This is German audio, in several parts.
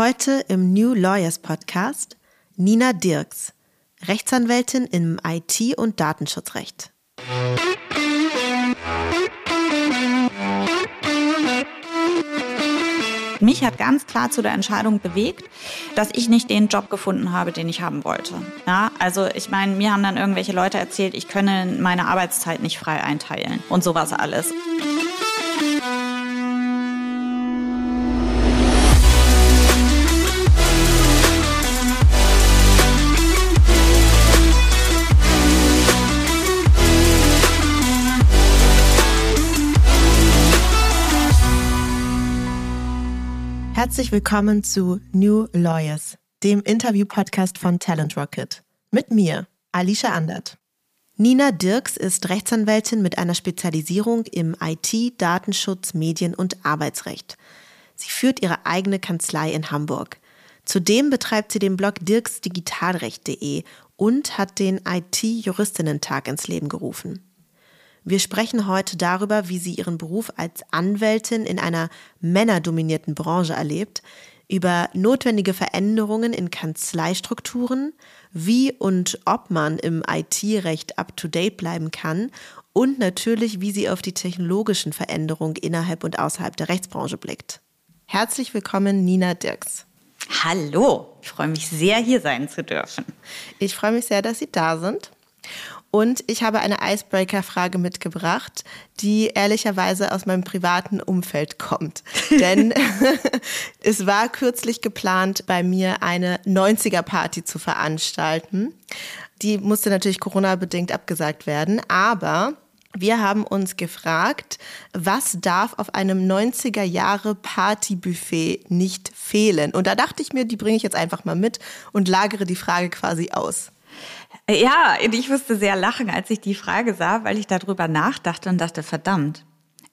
Heute im New Lawyers Podcast Nina Dirks, Rechtsanwältin im IT- und Datenschutzrecht. Mich hat ganz klar zu der Entscheidung bewegt, dass ich nicht den Job gefunden habe, den ich haben wollte. Ja, also ich meine, mir haben dann irgendwelche Leute erzählt, ich könne meine Arbeitszeit nicht frei einteilen und sowas alles. Herzlich willkommen zu New Lawyers, dem Interview-Podcast von Talent Rocket. Mit mir, Alicia Andert. Nina Dirks ist Rechtsanwältin mit einer Spezialisierung im IT, Datenschutz, Medien- und Arbeitsrecht. Sie führt ihre eigene Kanzlei in Hamburg. Zudem betreibt sie den Blog dirksdigitalrecht.de und hat den IT-Juristinnen-Tag ins Leben gerufen. Wir sprechen heute darüber, wie sie ihren Beruf als Anwältin in einer männerdominierten Branche erlebt, über notwendige Veränderungen in Kanzleistrukturen, wie und ob man im IT-Recht up-to-date bleiben kann und natürlich, wie sie auf die technologischen Veränderungen innerhalb und außerhalb der Rechtsbranche blickt. Herzlich willkommen, Nina Dirks. Hallo, ich freue mich sehr, hier sein zu dürfen. Ich freue mich sehr, dass Sie da sind. Und ich habe eine Icebreaker-Frage mitgebracht, die ehrlicherweise aus meinem privaten Umfeld kommt. Denn es war kürzlich geplant, bei mir eine 90er-Party zu veranstalten. Die musste natürlich Corona-bedingt abgesagt werden, aber wir haben uns gefragt, was darf auf einem 90er Jahre Partybuffet nicht fehlen? Und da dachte ich mir, die bringe ich jetzt einfach mal mit und lagere die Frage quasi aus. Ja, ich musste sehr lachen, als ich die Frage sah, weil ich darüber nachdachte und dachte, verdammt,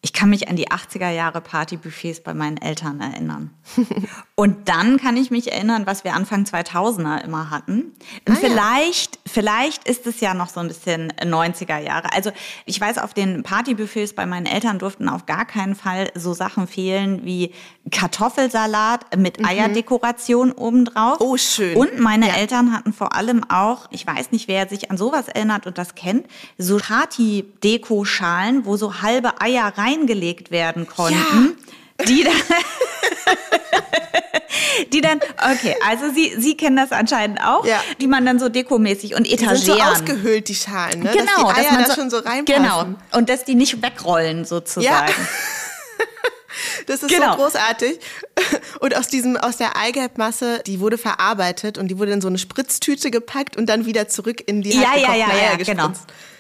ich kann mich an die 80er Jahre Partybuffets bei meinen Eltern erinnern. Und dann kann ich mich erinnern, was wir Anfang 2000er immer hatten. Und ah, vielleicht, ja. vielleicht ist es ja noch so ein bisschen 90er Jahre. Also ich weiß, auf den Partybuffets bei meinen Eltern durften auf gar keinen Fall so Sachen fehlen wie Kartoffelsalat mit mhm. Eierdekoration obendrauf. Oh, schön. Und meine ja. Eltern hatten vor allem auch, ich weiß nicht, wer sich an sowas erinnert und das kennt, so Party-Deko-Schalen, wo so halbe Eier reingelegt werden konnten. Ja. Die dann die dann, okay, also Sie, Sie kennen das anscheinend auch, ja. die man dann so dekomäßig und etagieren. Die sind so ausgehöhlt, die Schalen, ne? Genau, dass die Eier dass man so, da schon so reinpassen. Genau, und dass die nicht wegrollen sozusagen. Ja. Das ist genau. so großartig. Und aus diesem, aus der Eigelbmasse, die wurde verarbeitet und die wurde in so eine Spritztüte gepackt und dann wieder zurück in die ja, ja, ja, ja, genau.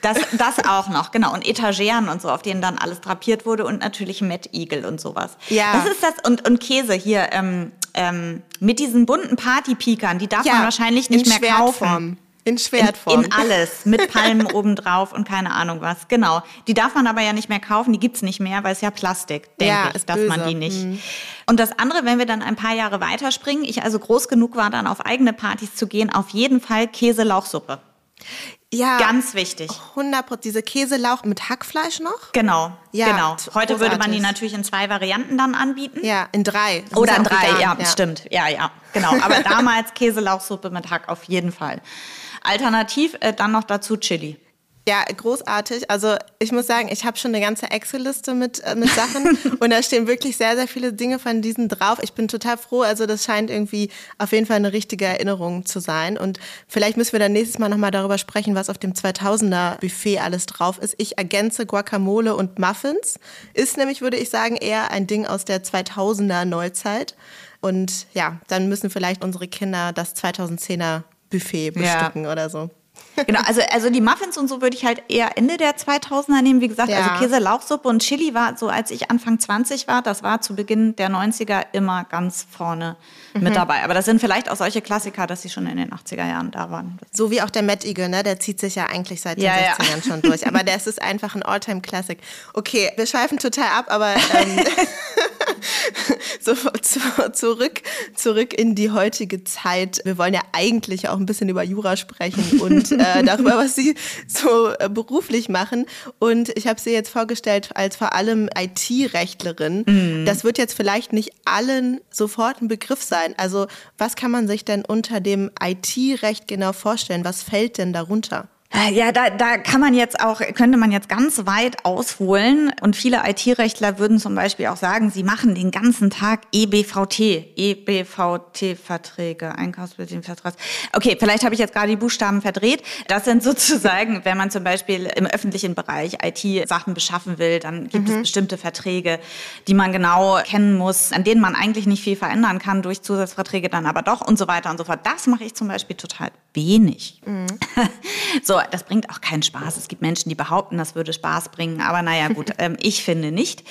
Das, das auch noch, genau. Und Etageren und so, auf denen dann alles drapiert wurde und natürlich Mettigel und sowas. Ja. Das ist das, und, und Käse hier, ähm, ähm, mit diesen bunten Partypikern, die darf ja, man wahrscheinlich nicht mehr Schwertform. kaufen. In Schwertform. In, in alles, mit Palmen obendrauf und keine Ahnung was. Genau. Die darf man aber ja nicht mehr kaufen, die gibt's nicht mehr, weil es ja Plastik, denke ja, ich, darf man die nicht. Mhm. Und das andere, wenn wir dann ein paar Jahre weiterspringen, ich also groß genug war, dann auf eigene Partys zu gehen, auf jeden Fall Käselauchsuppe. Ja. Ganz wichtig. 100 Diese Käselauch mit Hackfleisch noch? Genau. Ja, genau. Heute großartig. würde man die natürlich in zwei Varianten dann anbieten. Ja, in drei. Das Oder in drei, ja, ja, stimmt. Ja, ja, genau. Aber damals Käselauchsuppe mit Hack auf jeden Fall. Alternativ äh, dann noch dazu Chili. Ja, großartig. Also ich muss sagen, ich habe schon eine ganze Excel-Liste mit, äh, mit Sachen und da stehen wirklich sehr, sehr viele Dinge von diesen drauf. Ich bin total froh. Also das scheint irgendwie auf jeden Fall eine richtige Erinnerung zu sein. Und vielleicht müssen wir dann nächstes Mal nochmal darüber sprechen, was auf dem 2000er Buffet alles drauf ist. Ich ergänze Guacamole und Muffins. Ist nämlich, würde ich sagen, eher ein Ding aus der 2000er Neuzeit. Und ja, dann müssen vielleicht unsere Kinder das 2010er Buffet bestücken ja. oder so. Genau, also, also die Muffins und so würde ich halt eher Ende der 2000er nehmen. Wie gesagt, also ja. also Käse, Lauchsuppe und Chili war so, als ich Anfang 20 war, das war zu Beginn der 90er immer ganz vorne mhm. mit dabei. Aber das sind vielleicht auch solche Klassiker, dass sie schon in den 80er Jahren da waren. So wie auch der Mad Eagle, ne? der zieht sich ja eigentlich seit ja, den 60ern ja. schon durch. Aber der ist einfach ein Alltime-Classic. Okay, wir schweifen total ab, aber ähm, so zu, zurück, zurück in die heutige Zeit. Wir wollen ja eigentlich auch ein bisschen über Jura sprechen und äh, darüber, was Sie so äh, beruflich machen. Und ich habe Sie jetzt vorgestellt als vor allem IT-Rechtlerin. Mhm. Das wird jetzt vielleicht nicht allen sofort ein Begriff sein. Also was kann man sich denn unter dem IT-Recht genau vorstellen? Was fällt denn darunter? Äh, ja, da, da kann man jetzt auch, könnte man jetzt ganz weit ausholen. Und viele IT-Rechtler würden zum Beispiel auch sagen, sie machen den ganzen Tag EBVT, EBVT-Verträge, Einkaufsbeziehungsvertrag. Okay, vielleicht habe ich jetzt gerade die Buchstaben verdreht. Das sind sozusagen, wenn man zum Beispiel im öffentlichen Bereich IT-Sachen beschaffen will, dann gibt mhm. es bestimmte Verträge, die man genau kennen muss, an denen man eigentlich nicht viel verändern kann, durch Zusatzverträge dann aber doch und so weiter und so fort. Das mache ich zum Beispiel total wenig. Mhm. so, das bringt auch keinen Spaß. Es gibt Menschen, die behaupten, das würde Spaß bringen, aber naja, gut, ähm, ich finde nicht.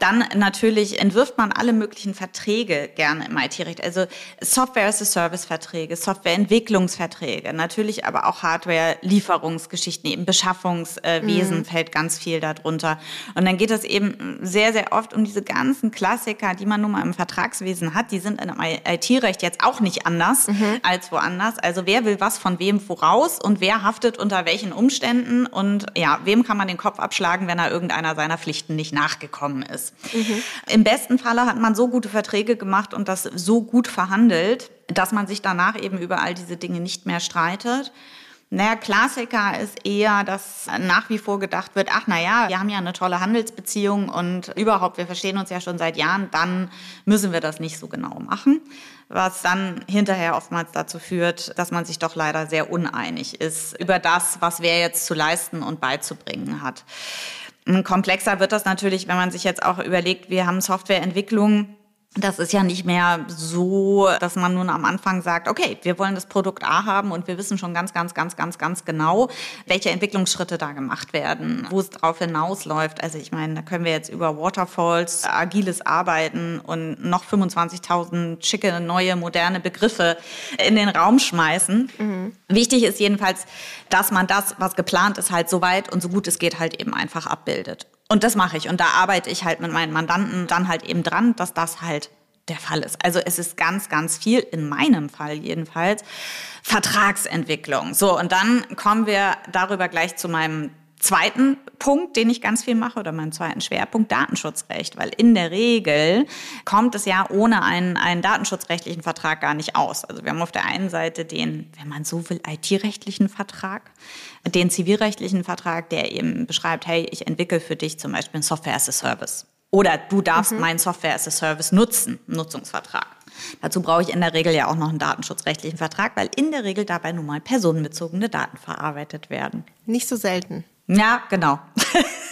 Dann natürlich entwirft man alle möglichen Verträge gerne im IT-Recht. Also Software-as-a-Service-Verträge, Softwareentwicklungsverträge, natürlich aber auch Hardware-Lieferungsgeschichten, eben Beschaffungswesen mhm. fällt ganz viel darunter. Und dann geht es eben sehr, sehr oft um diese ganzen Klassiker, die man nun mal im Vertragswesen hat. Die sind im IT-Recht jetzt auch nicht anders mhm. als woanders. Also wer will was von wem voraus und wer haftet unter unter welchen Umständen und ja, wem kann man den Kopf abschlagen, wenn er irgendeiner seiner Pflichten nicht nachgekommen ist. Mhm. Im besten Falle hat man so gute Verträge gemacht und das so gut verhandelt, dass man sich danach eben über all diese Dinge nicht mehr streitet. Naja, Klassiker ist eher, dass nach wie vor gedacht wird, ach naja, wir haben ja eine tolle Handelsbeziehung und überhaupt, wir verstehen uns ja schon seit Jahren, dann müssen wir das nicht so genau machen was dann hinterher oftmals dazu führt, dass man sich doch leider sehr uneinig ist über das, was wer jetzt zu leisten und beizubringen hat. Komplexer wird das natürlich, wenn man sich jetzt auch überlegt, wir haben Softwareentwicklung das ist ja nicht mehr so, dass man nun am Anfang sagt, okay, wir wollen das Produkt A haben und wir wissen schon ganz, ganz, ganz, ganz, ganz genau, welche Entwicklungsschritte da gemacht werden, wo es drauf hinausläuft. Also ich meine, da können wir jetzt über Waterfalls, agiles Arbeiten und noch 25.000 schicke, neue, moderne Begriffe in den Raum schmeißen. Mhm. Wichtig ist jedenfalls, dass man das, was geplant ist, halt so weit und so gut es geht, halt eben einfach abbildet. Und das mache ich. Und da arbeite ich halt mit meinen Mandanten dann halt eben dran, dass das halt der Fall ist. Also es ist ganz, ganz viel, in meinem Fall jedenfalls, Vertragsentwicklung. So, und dann kommen wir darüber gleich zu meinem zweiten Punkt, den ich ganz viel mache, oder meinen zweiten Schwerpunkt, Datenschutzrecht. Weil in der Regel kommt es ja ohne einen, einen datenschutzrechtlichen Vertrag gar nicht aus. Also wir haben auf der einen Seite den, wenn man so will, IT-rechtlichen Vertrag, den zivilrechtlichen Vertrag, der eben beschreibt, hey, ich entwickle für dich zum Beispiel ein Software as a Service. Oder du darfst mhm. meinen Software as a Service nutzen, Nutzungsvertrag. Dazu brauche ich in der Regel ja auch noch einen datenschutzrechtlichen Vertrag, weil in der Regel dabei nun mal personenbezogene Daten verarbeitet werden. Nicht so selten. Ja, genau.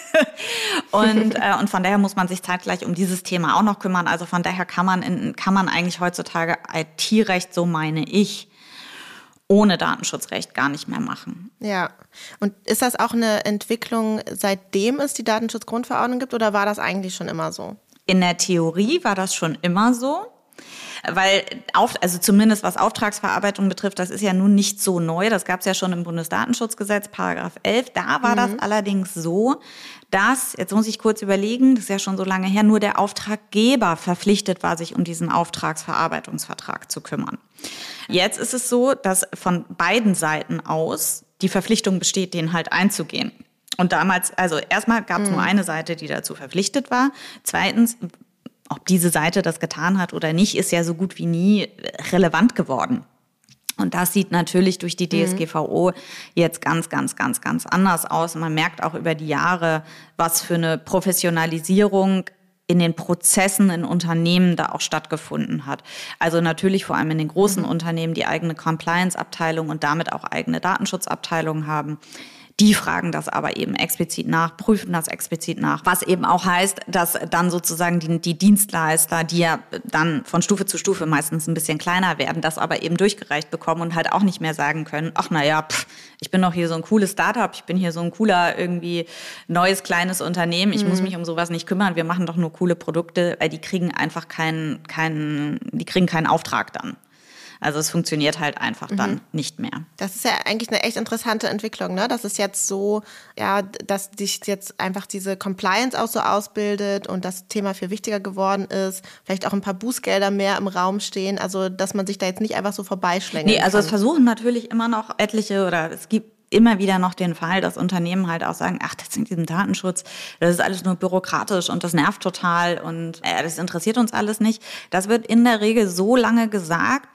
und, äh, und von daher muss man sich zeitgleich um dieses Thema auch noch kümmern. Also von daher kann man, in, kann man eigentlich heutzutage IT-Recht, so meine ich, ohne Datenschutzrecht gar nicht mehr machen. Ja. Und ist das auch eine Entwicklung, seitdem es die Datenschutzgrundverordnung gibt oder war das eigentlich schon immer so? In der Theorie war das schon immer so. Weil, auf, also zumindest was Auftragsverarbeitung betrifft, das ist ja nun nicht so neu. Das gab es ja schon im Bundesdatenschutzgesetz, Paragraph 11. Da war mhm. das allerdings so, dass, jetzt muss ich kurz überlegen, das ist ja schon so lange her, nur der Auftraggeber verpflichtet war, sich um diesen Auftragsverarbeitungsvertrag zu kümmern. Jetzt ist es so, dass von beiden Seiten aus die Verpflichtung besteht, den halt einzugehen. Und damals, also erstmal gab es mhm. nur eine Seite, die dazu verpflichtet war. Zweitens ob diese Seite das getan hat oder nicht, ist ja so gut wie nie relevant geworden. Und das sieht natürlich durch die mhm. DSGVO jetzt ganz, ganz, ganz, ganz anders aus. Man merkt auch über die Jahre, was für eine Professionalisierung in den Prozessen in Unternehmen da auch stattgefunden hat. Also natürlich vor allem in den großen mhm. Unternehmen, die eigene Compliance-Abteilung und damit auch eigene Datenschutzabteilungen haben. Die fragen das aber eben explizit nach, prüfen das explizit nach. Was eben auch heißt, dass dann sozusagen die, die Dienstleister, die ja dann von Stufe zu Stufe meistens ein bisschen kleiner werden, das aber eben durchgereicht bekommen und halt auch nicht mehr sagen können, ach naja, ich bin doch hier so ein cooles Startup, ich bin hier so ein cooler irgendwie neues kleines Unternehmen, ich mhm. muss mich um sowas nicht kümmern, wir machen doch nur coole Produkte, weil die kriegen einfach keinen, keinen, die kriegen keinen Auftrag dann. Also es funktioniert halt einfach mhm. dann nicht mehr. Das ist ja eigentlich eine echt interessante Entwicklung, ne? Das ist jetzt so, ja, dass sich jetzt einfach diese Compliance auch so ausbildet und das Thema viel wichtiger geworden ist, vielleicht auch ein paar Bußgelder mehr im Raum stehen, also dass man sich da jetzt nicht einfach so vorbeischlängelt. Nee, also kann. es versuchen natürlich immer noch etliche oder es gibt immer wieder noch den Fall, dass Unternehmen halt auch sagen, ach, das sind diesen Datenschutz, das ist alles nur bürokratisch und das nervt total und äh, das interessiert uns alles nicht. Das wird in der Regel so lange gesagt,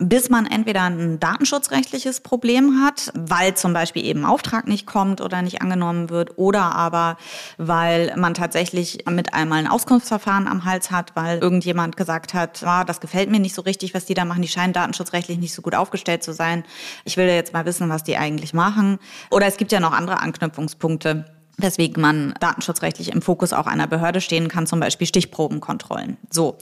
bis man entweder ein datenschutzrechtliches Problem hat, weil zum Beispiel eben Auftrag nicht kommt oder nicht angenommen wird, oder aber weil man tatsächlich mit einmal ein Auskunftsverfahren am Hals hat, weil irgendjemand gesagt hat, ah, das gefällt mir nicht so richtig, was die da machen, die scheinen datenschutzrechtlich nicht so gut aufgestellt zu sein. Ich will jetzt mal wissen, was die eigentlich machen. Oder es gibt ja noch andere Anknüpfungspunkte weswegen man datenschutzrechtlich im Fokus auch einer Behörde stehen kann, zum Beispiel Stichprobenkontrollen. So,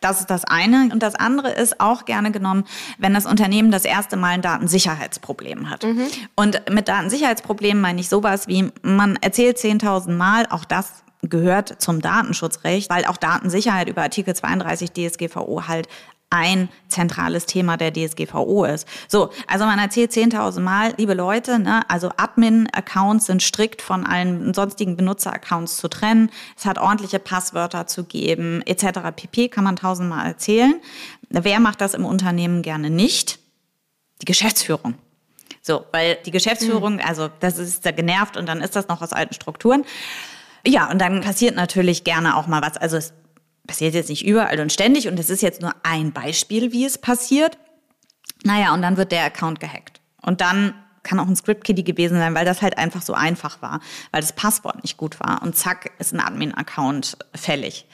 das ist das eine. Und das andere ist auch gerne genommen, wenn das Unternehmen das erste Mal ein Datensicherheitsproblem hat. Mhm. Und mit Datensicherheitsproblemen meine ich sowas wie, man erzählt 10.000 Mal, auch das gehört zum Datenschutzrecht, weil auch Datensicherheit über Artikel 32 DSGVO halt ein zentrales Thema der DSGVO ist. So, also man erzählt 10.000 Mal, liebe Leute, ne, also Admin-Accounts sind strikt von allen sonstigen Benutzer-Accounts zu trennen. Es hat ordentliche Passwörter zu geben, etc. pp. kann man tausendmal erzählen. Wer macht das im Unternehmen gerne nicht? Die Geschäftsführung. So, weil die Geschäftsführung, also das ist da genervt und dann ist das noch aus alten Strukturen. Ja, und dann passiert natürlich gerne auch mal was. Also es passiert jetzt nicht überall und ständig und es ist jetzt nur ein Beispiel, wie es passiert. Naja, und dann wird der Account gehackt. Und dann kann auch ein Script-Kiddie gewesen sein, weil das halt einfach so einfach war, weil das Passwort nicht gut war. Und zack, ist ein Admin-Account fällig.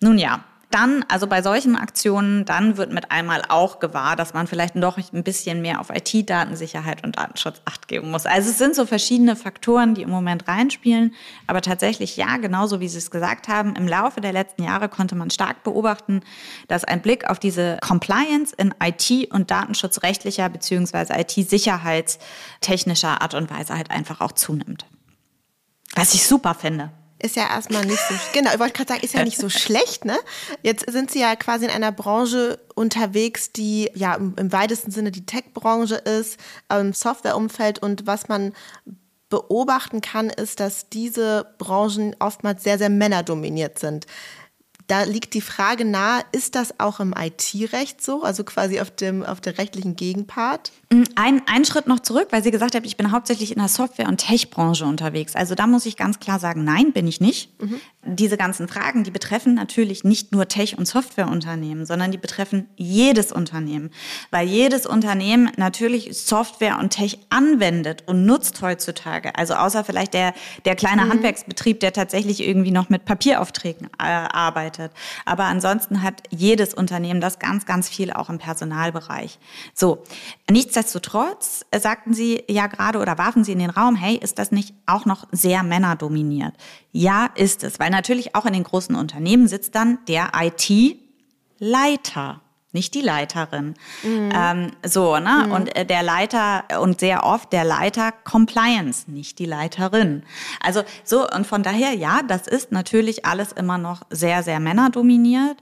Nun ja, dann, also bei solchen Aktionen, dann wird mit einmal auch gewahr, dass man vielleicht doch ein bisschen mehr auf IT-Datensicherheit und Datenschutz acht geben muss. Also es sind so verschiedene Faktoren, die im Moment reinspielen. Aber tatsächlich, ja, genauso wie Sie es gesagt haben, im Laufe der letzten Jahre konnte man stark beobachten, dass ein Blick auf diese Compliance in IT- und datenschutzrechtlicher beziehungsweise IT-sicherheitstechnischer Art und Weise halt einfach auch zunimmt. Was ich super finde ist ja erstmal nicht so, genau, ich wollte gerade sagen, ist ja nicht so schlecht, ne? Jetzt sind Sie ja quasi in einer Branche unterwegs, die ja im, im weitesten Sinne die Tech-Branche ist, im Softwareumfeld und was man beobachten kann, ist, dass diese Branchen oftmals sehr, sehr männerdominiert sind. Da liegt die Frage nahe, ist das auch im IT-Recht so, also quasi auf, dem, auf der rechtlichen Gegenpart? Mm, ein, ein Schritt noch zurück, weil Sie gesagt haben, ich bin hauptsächlich in der Software- und Tech-Branche unterwegs. Also da muss ich ganz klar sagen, nein, bin ich nicht. Mhm. Diese ganzen Fragen, die betreffen natürlich nicht nur Tech- und Softwareunternehmen, sondern die betreffen jedes Unternehmen. Weil jedes Unternehmen natürlich Software und Tech anwendet und nutzt heutzutage. Also außer vielleicht der, der kleine mhm. Handwerksbetrieb, der tatsächlich irgendwie noch mit Papieraufträgen äh, arbeitet arbeitet. Aber ansonsten hat jedes Unternehmen das ganz, ganz viel auch im Personalbereich. So, nichtsdestotrotz sagten Sie ja gerade oder warfen Sie in den Raum, hey, ist das nicht auch noch sehr männerdominiert? Ja, ist es, weil natürlich auch in den großen Unternehmen sitzt dann der IT-Leiter nicht die Leiterin. Mhm. Ähm, so, ne? Mhm. Und äh, der Leiter und sehr oft der Leiter Compliance, nicht die Leiterin. Also so, und von daher, ja, das ist natürlich alles immer noch sehr, sehr männerdominiert.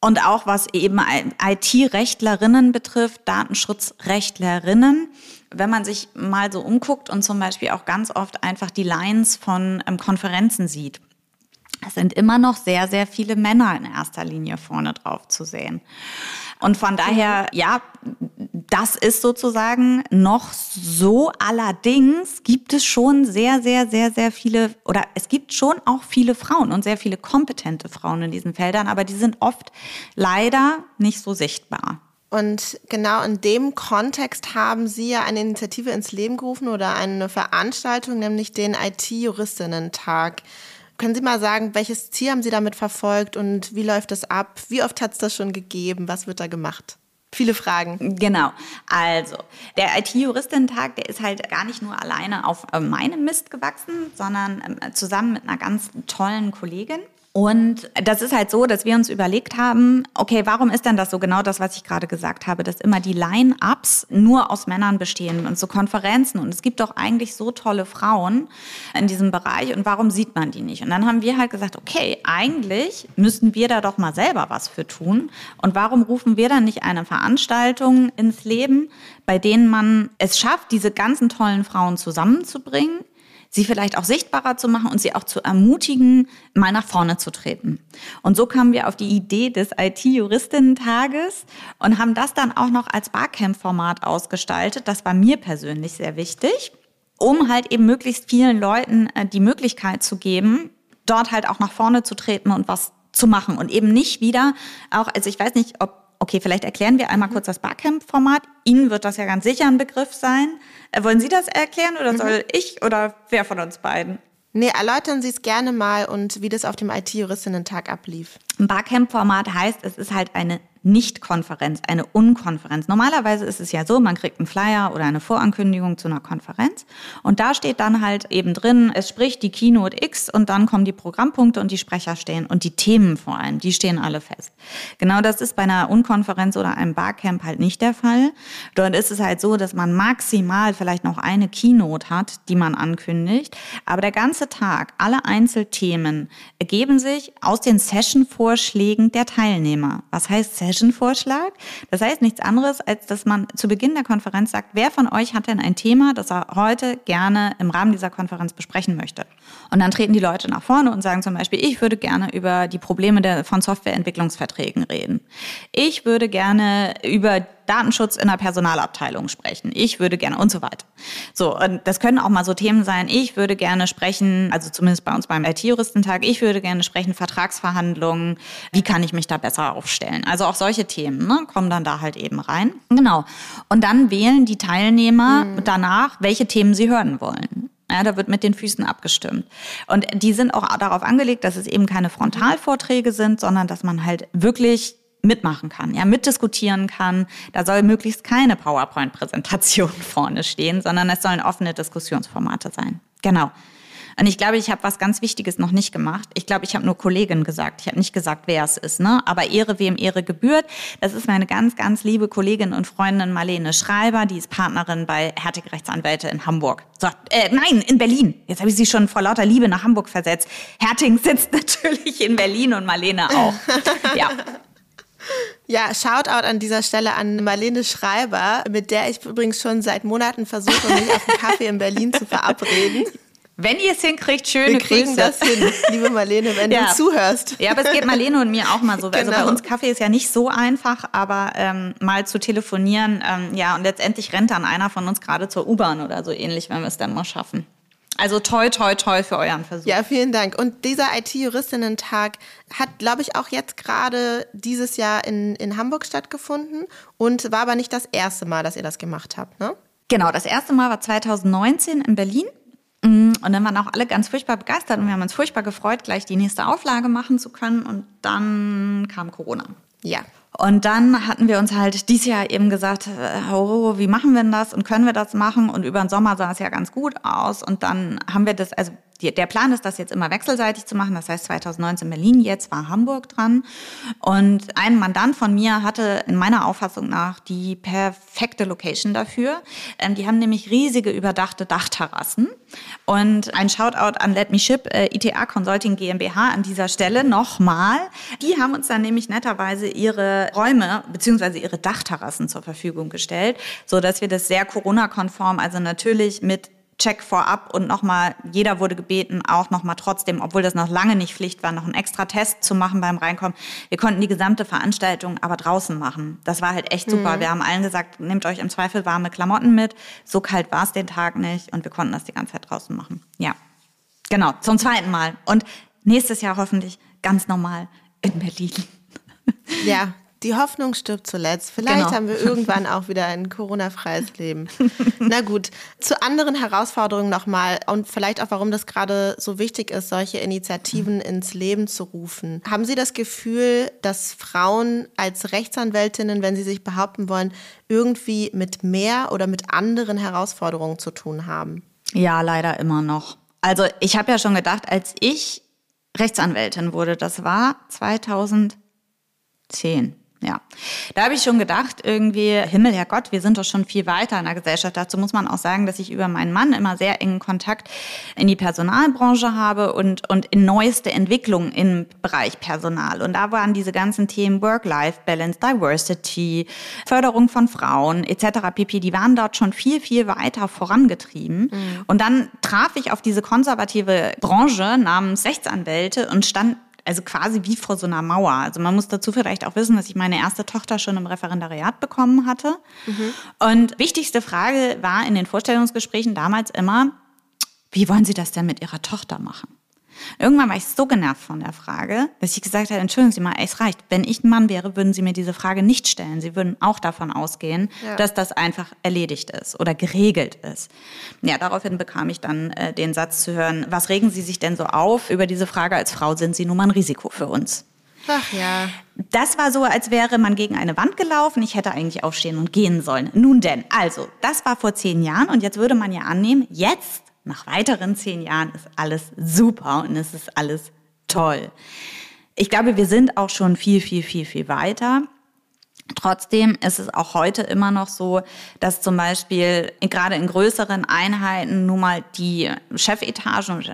Und auch was eben IT-Rechtlerinnen betrifft, Datenschutzrechtlerinnen, wenn man sich mal so umguckt und zum Beispiel auch ganz oft einfach die Lines von ähm, Konferenzen sieht. Es sind immer noch sehr, sehr viele Männer in erster Linie vorne drauf zu sehen. Und von daher, ja, das ist sozusagen noch so. Allerdings gibt es schon sehr, sehr, sehr, sehr viele, oder es gibt schon auch viele Frauen und sehr viele kompetente Frauen in diesen Feldern, aber die sind oft leider nicht so sichtbar. Und genau in dem Kontext haben Sie ja eine Initiative ins Leben gerufen oder eine Veranstaltung, nämlich den IT-Juristinnen-Tag. Können Sie mal sagen, welches Ziel haben Sie damit verfolgt und wie läuft das ab? Wie oft hat es das schon gegeben? Was wird da gemacht? Viele Fragen. Genau. Also, der IT-Juristentag, der ist halt gar nicht nur alleine auf äh, meinem Mist gewachsen, sondern ähm, zusammen mit einer ganz tollen Kollegin. Und das ist halt so, dass wir uns überlegt haben, okay, warum ist denn das so genau das, was ich gerade gesagt habe, dass immer die Line-Ups nur aus Männern bestehen und so Konferenzen und es gibt doch eigentlich so tolle Frauen in diesem Bereich und warum sieht man die nicht? Und dann haben wir halt gesagt, okay, eigentlich müssten wir da doch mal selber was für tun und warum rufen wir dann nicht eine Veranstaltung ins Leben, bei denen man es schafft, diese ganzen tollen Frauen zusammenzubringen? Sie vielleicht auch sichtbarer zu machen und sie auch zu ermutigen, mal nach vorne zu treten. Und so kamen wir auf die Idee des IT-Juristinnen-Tages und haben das dann auch noch als Barcamp-Format ausgestaltet. Das war mir persönlich sehr wichtig, um halt eben möglichst vielen Leuten äh, die Möglichkeit zu geben, dort halt auch nach vorne zu treten und was zu machen und eben nicht wieder auch, also ich weiß nicht, ob Okay, vielleicht erklären wir einmal kurz das Barcamp-Format. Ihnen wird das ja ganz sicher ein Begriff sein. Äh, wollen Sie das erklären oder mhm. soll ich oder wer von uns beiden? Nee, erläutern Sie es gerne mal und wie das auf dem IT-Juristinnen-Tag ablief. Ein Barcamp-Format heißt, es ist halt eine nicht-Konferenz, eine Unkonferenz. Normalerweise ist es ja so, man kriegt einen Flyer oder eine Vorankündigung zu einer Konferenz und da steht dann halt eben drin, es spricht die Keynote X und dann kommen die Programmpunkte und die Sprecher stehen und die Themen vor allem, die stehen alle fest. Genau das ist bei einer Unkonferenz oder einem Barcamp halt nicht der Fall. Dort ist es halt so, dass man maximal vielleicht noch eine Keynote hat, die man ankündigt, aber der ganze Tag, alle Einzelthemen ergeben sich aus den Session-Vorschlägen der Teilnehmer. Was heißt Session? Session-Vorschlag. Das heißt nichts anderes, als dass man zu Beginn der Konferenz sagt, wer von euch hat denn ein Thema, das er heute gerne im Rahmen dieser Konferenz besprechen möchte. Und dann treten die Leute nach vorne und sagen zum Beispiel, ich würde gerne über die Probleme der, von Softwareentwicklungsverträgen reden. Ich würde gerne über Datenschutz in der Personalabteilung sprechen. Ich würde gerne und so weiter. So, und das können auch mal so Themen sein. Ich würde gerne sprechen, also zumindest bei uns beim IT-Juristentag, ich würde gerne sprechen, Vertragsverhandlungen, wie kann ich mich da besser aufstellen? Also auch solche Themen ne, kommen dann da halt eben rein. Genau. Und dann wählen die Teilnehmer mhm. danach, welche Themen sie hören wollen. Ja, da wird mit den Füßen abgestimmt. Und die sind auch darauf angelegt, dass es eben keine Frontalvorträge sind, sondern dass man halt wirklich mitmachen kann, ja, mitdiskutieren kann. Da soll möglichst keine PowerPoint-Präsentation vorne stehen, sondern es sollen offene Diskussionsformate sein. Genau. Und ich glaube, ich habe was ganz Wichtiges noch nicht gemacht. Ich glaube, ich habe nur Kollegin gesagt. Ich habe nicht gesagt, wer es ist. Ne? Aber Ehre, wem Ehre gebührt. Das ist meine ganz, ganz liebe Kollegin und Freundin Marlene Schreiber. Die ist Partnerin bei Hertig Rechtsanwälte in Hamburg. So, äh, nein, in Berlin. Jetzt habe ich sie schon vor lauter Liebe nach Hamburg versetzt. Herting sitzt natürlich in Berlin und Marlene auch. Ja. Ja, Shoutout an dieser Stelle an Marlene Schreiber, mit der ich übrigens schon seit Monaten versuche, mich auf einen Kaffee in Berlin zu verabreden. Wenn ihr es hinkriegt, schöne Wir kriegen Grüße. das hin, liebe Marlene, wenn ja. du zuhörst. Ja, aber es geht Marlene und mir auch mal so. Genau. Also bei genau. uns Kaffee ist ja nicht so einfach, aber ähm, mal zu telefonieren, ähm, ja, und letztendlich rennt dann einer von uns gerade zur U-Bahn oder so ähnlich, wenn wir es dann mal schaffen. Also toi, toi, toi für euren Versuch. Ja, vielen Dank. Und dieser IT-Juristinnen-Tag hat, glaube ich, auch jetzt gerade dieses Jahr in, in Hamburg stattgefunden und war aber nicht das erste Mal, dass ihr das gemacht habt, ne? Genau, das erste Mal war 2019 in Berlin. Mm, und dann waren auch alle ganz furchtbar begeistert und wir haben uns furchtbar gefreut, gleich die nächste Auflage machen zu können. Und dann kam Corona. Ja. Und dann hatten wir uns halt dieses Jahr eben gesagt, oh, wie machen wir denn das und können wir das machen? Und über den Sommer sah es ja ganz gut aus. Und dann haben wir das, also die, der Plan ist, das jetzt immer wechselseitig zu machen. Das heißt 2019 Berlin, jetzt war Hamburg dran. Und ein Mandant von mir hatte in meiner Auffassung nach die perfekte Location dafür. Ähm, die haben nämlich riesige überdachte Dachterrassen. Und ein Shoutout an Let Me Ship, äh, ITA Consulting GmbH an dieser Stelle nochmal. Die haben uns dann nämlich netterweise ihre Räume beziehungsweise ihre Dachterrassen zur Verfügung gestellt, so dass wir das sehr Corona-konform, also natürlich mit Check vorab und nochmal, jeder wurde gebeten, auch nochmal trotzdem, obwohl das noch lange nicht Pflicht war, noch einen extra Test zu machen beim Reinkommen. Wir konnten die gesamte Veranstaltung aber draußen machen. Das war halt echt super. Mhm. Wir haben allen gesagt, nehmt euch im Zweifel warme Klamotten mit. So kalt war es den Tag nicht und wir konnten das die ganze Zeit draußen machen. Ja, genau, zum zweiten Mal. Und nächstes Jahr hoffentlich ganz normal in Berlin. Ja, die Hoffnung stirbt zuletzt. Vielleicht genau. haben wir irgendwann auch wieder ein Corona-freies Leben. Na gut, zu anderen Herausforderungen nochmal und vielleicht auch, warum das gerade so wichtig ist, solche Initiativen ins Leben zu rufen. Haben Sie das Gefühl, dass Frauen als Rechtsanwältinnen, wenn sie sich behaupten wollen, irgendwie mit mehr oder mit anderen Herausforderungen zu tun haben? Ja, leider immer noch. Also ich habe ja schon gedacht, als ich Rechtsanwältin wurde. Das war 2010. Ja, da habe ich schon gedacht, irgendwie, Himmel, Herrgott, wir sind doch schon viel weiter in der Gesellschaft. Dazu muss man auch sagen, dass ich über meinen Mann immer sehr engen Kontakt in die Personalbranche habe und, und in neueste Entwicklungen im Bereich Personal. Und da waren diese ganzen Themen Work-Life-Balance, Diversity, Förderung von Frauen etc. pp. Die waren dort schon viel, viel weiter vorangetrieben. Mhm. Und dann traf ich auf diese konservative Branche namens Rechtsanwälte und stand also quasi wie vor so einer Mauer. Also man muss dazu vielleicht auch wissen, dass ich meine erste Tochter schon im Referendariat bekommen hatte. Mhm. Und wichtigste Frage war in den Vorstellungsgesprächen damals immer, wie wollen Sie das denn mit Ihrer Tochter machen? Irgendwann war ich so genervt von der Frage, dass ich gesagt habe, entschuldigen Sie mal, es reicht. Wenn ich ein Mann wäre, würden Sie mir diese Frage nicht stellen. Sie würden auch davon ausgehen, ja. dass das einfach erledigt ist oder geregelt ist. Ja, daraufhin bekam ich dann äh, den Satz zu hören, was regen Sie sich denn so auf über diese Frage? Als Frau sind Sie nun mal ein Risiko für uns. Ach ja. Das war so, als wäre man gegen eine Wand gelaufen. Ich hätte eigentlich aufstehen und gehen sollen. Nun denn, also, das war vor zehn Jahren und jetzt würde man ja annehmen, jetzt nach weiteren zehn Jahren ist alles super und es ist alles toll. Ich glaube, wir sind auch schon viel, viel, viel, viel weiter. Trotzdem ist es auch heute immer noch so, dass zum Beispiel gerade in größeren Einheiten nun mal die Chefetage und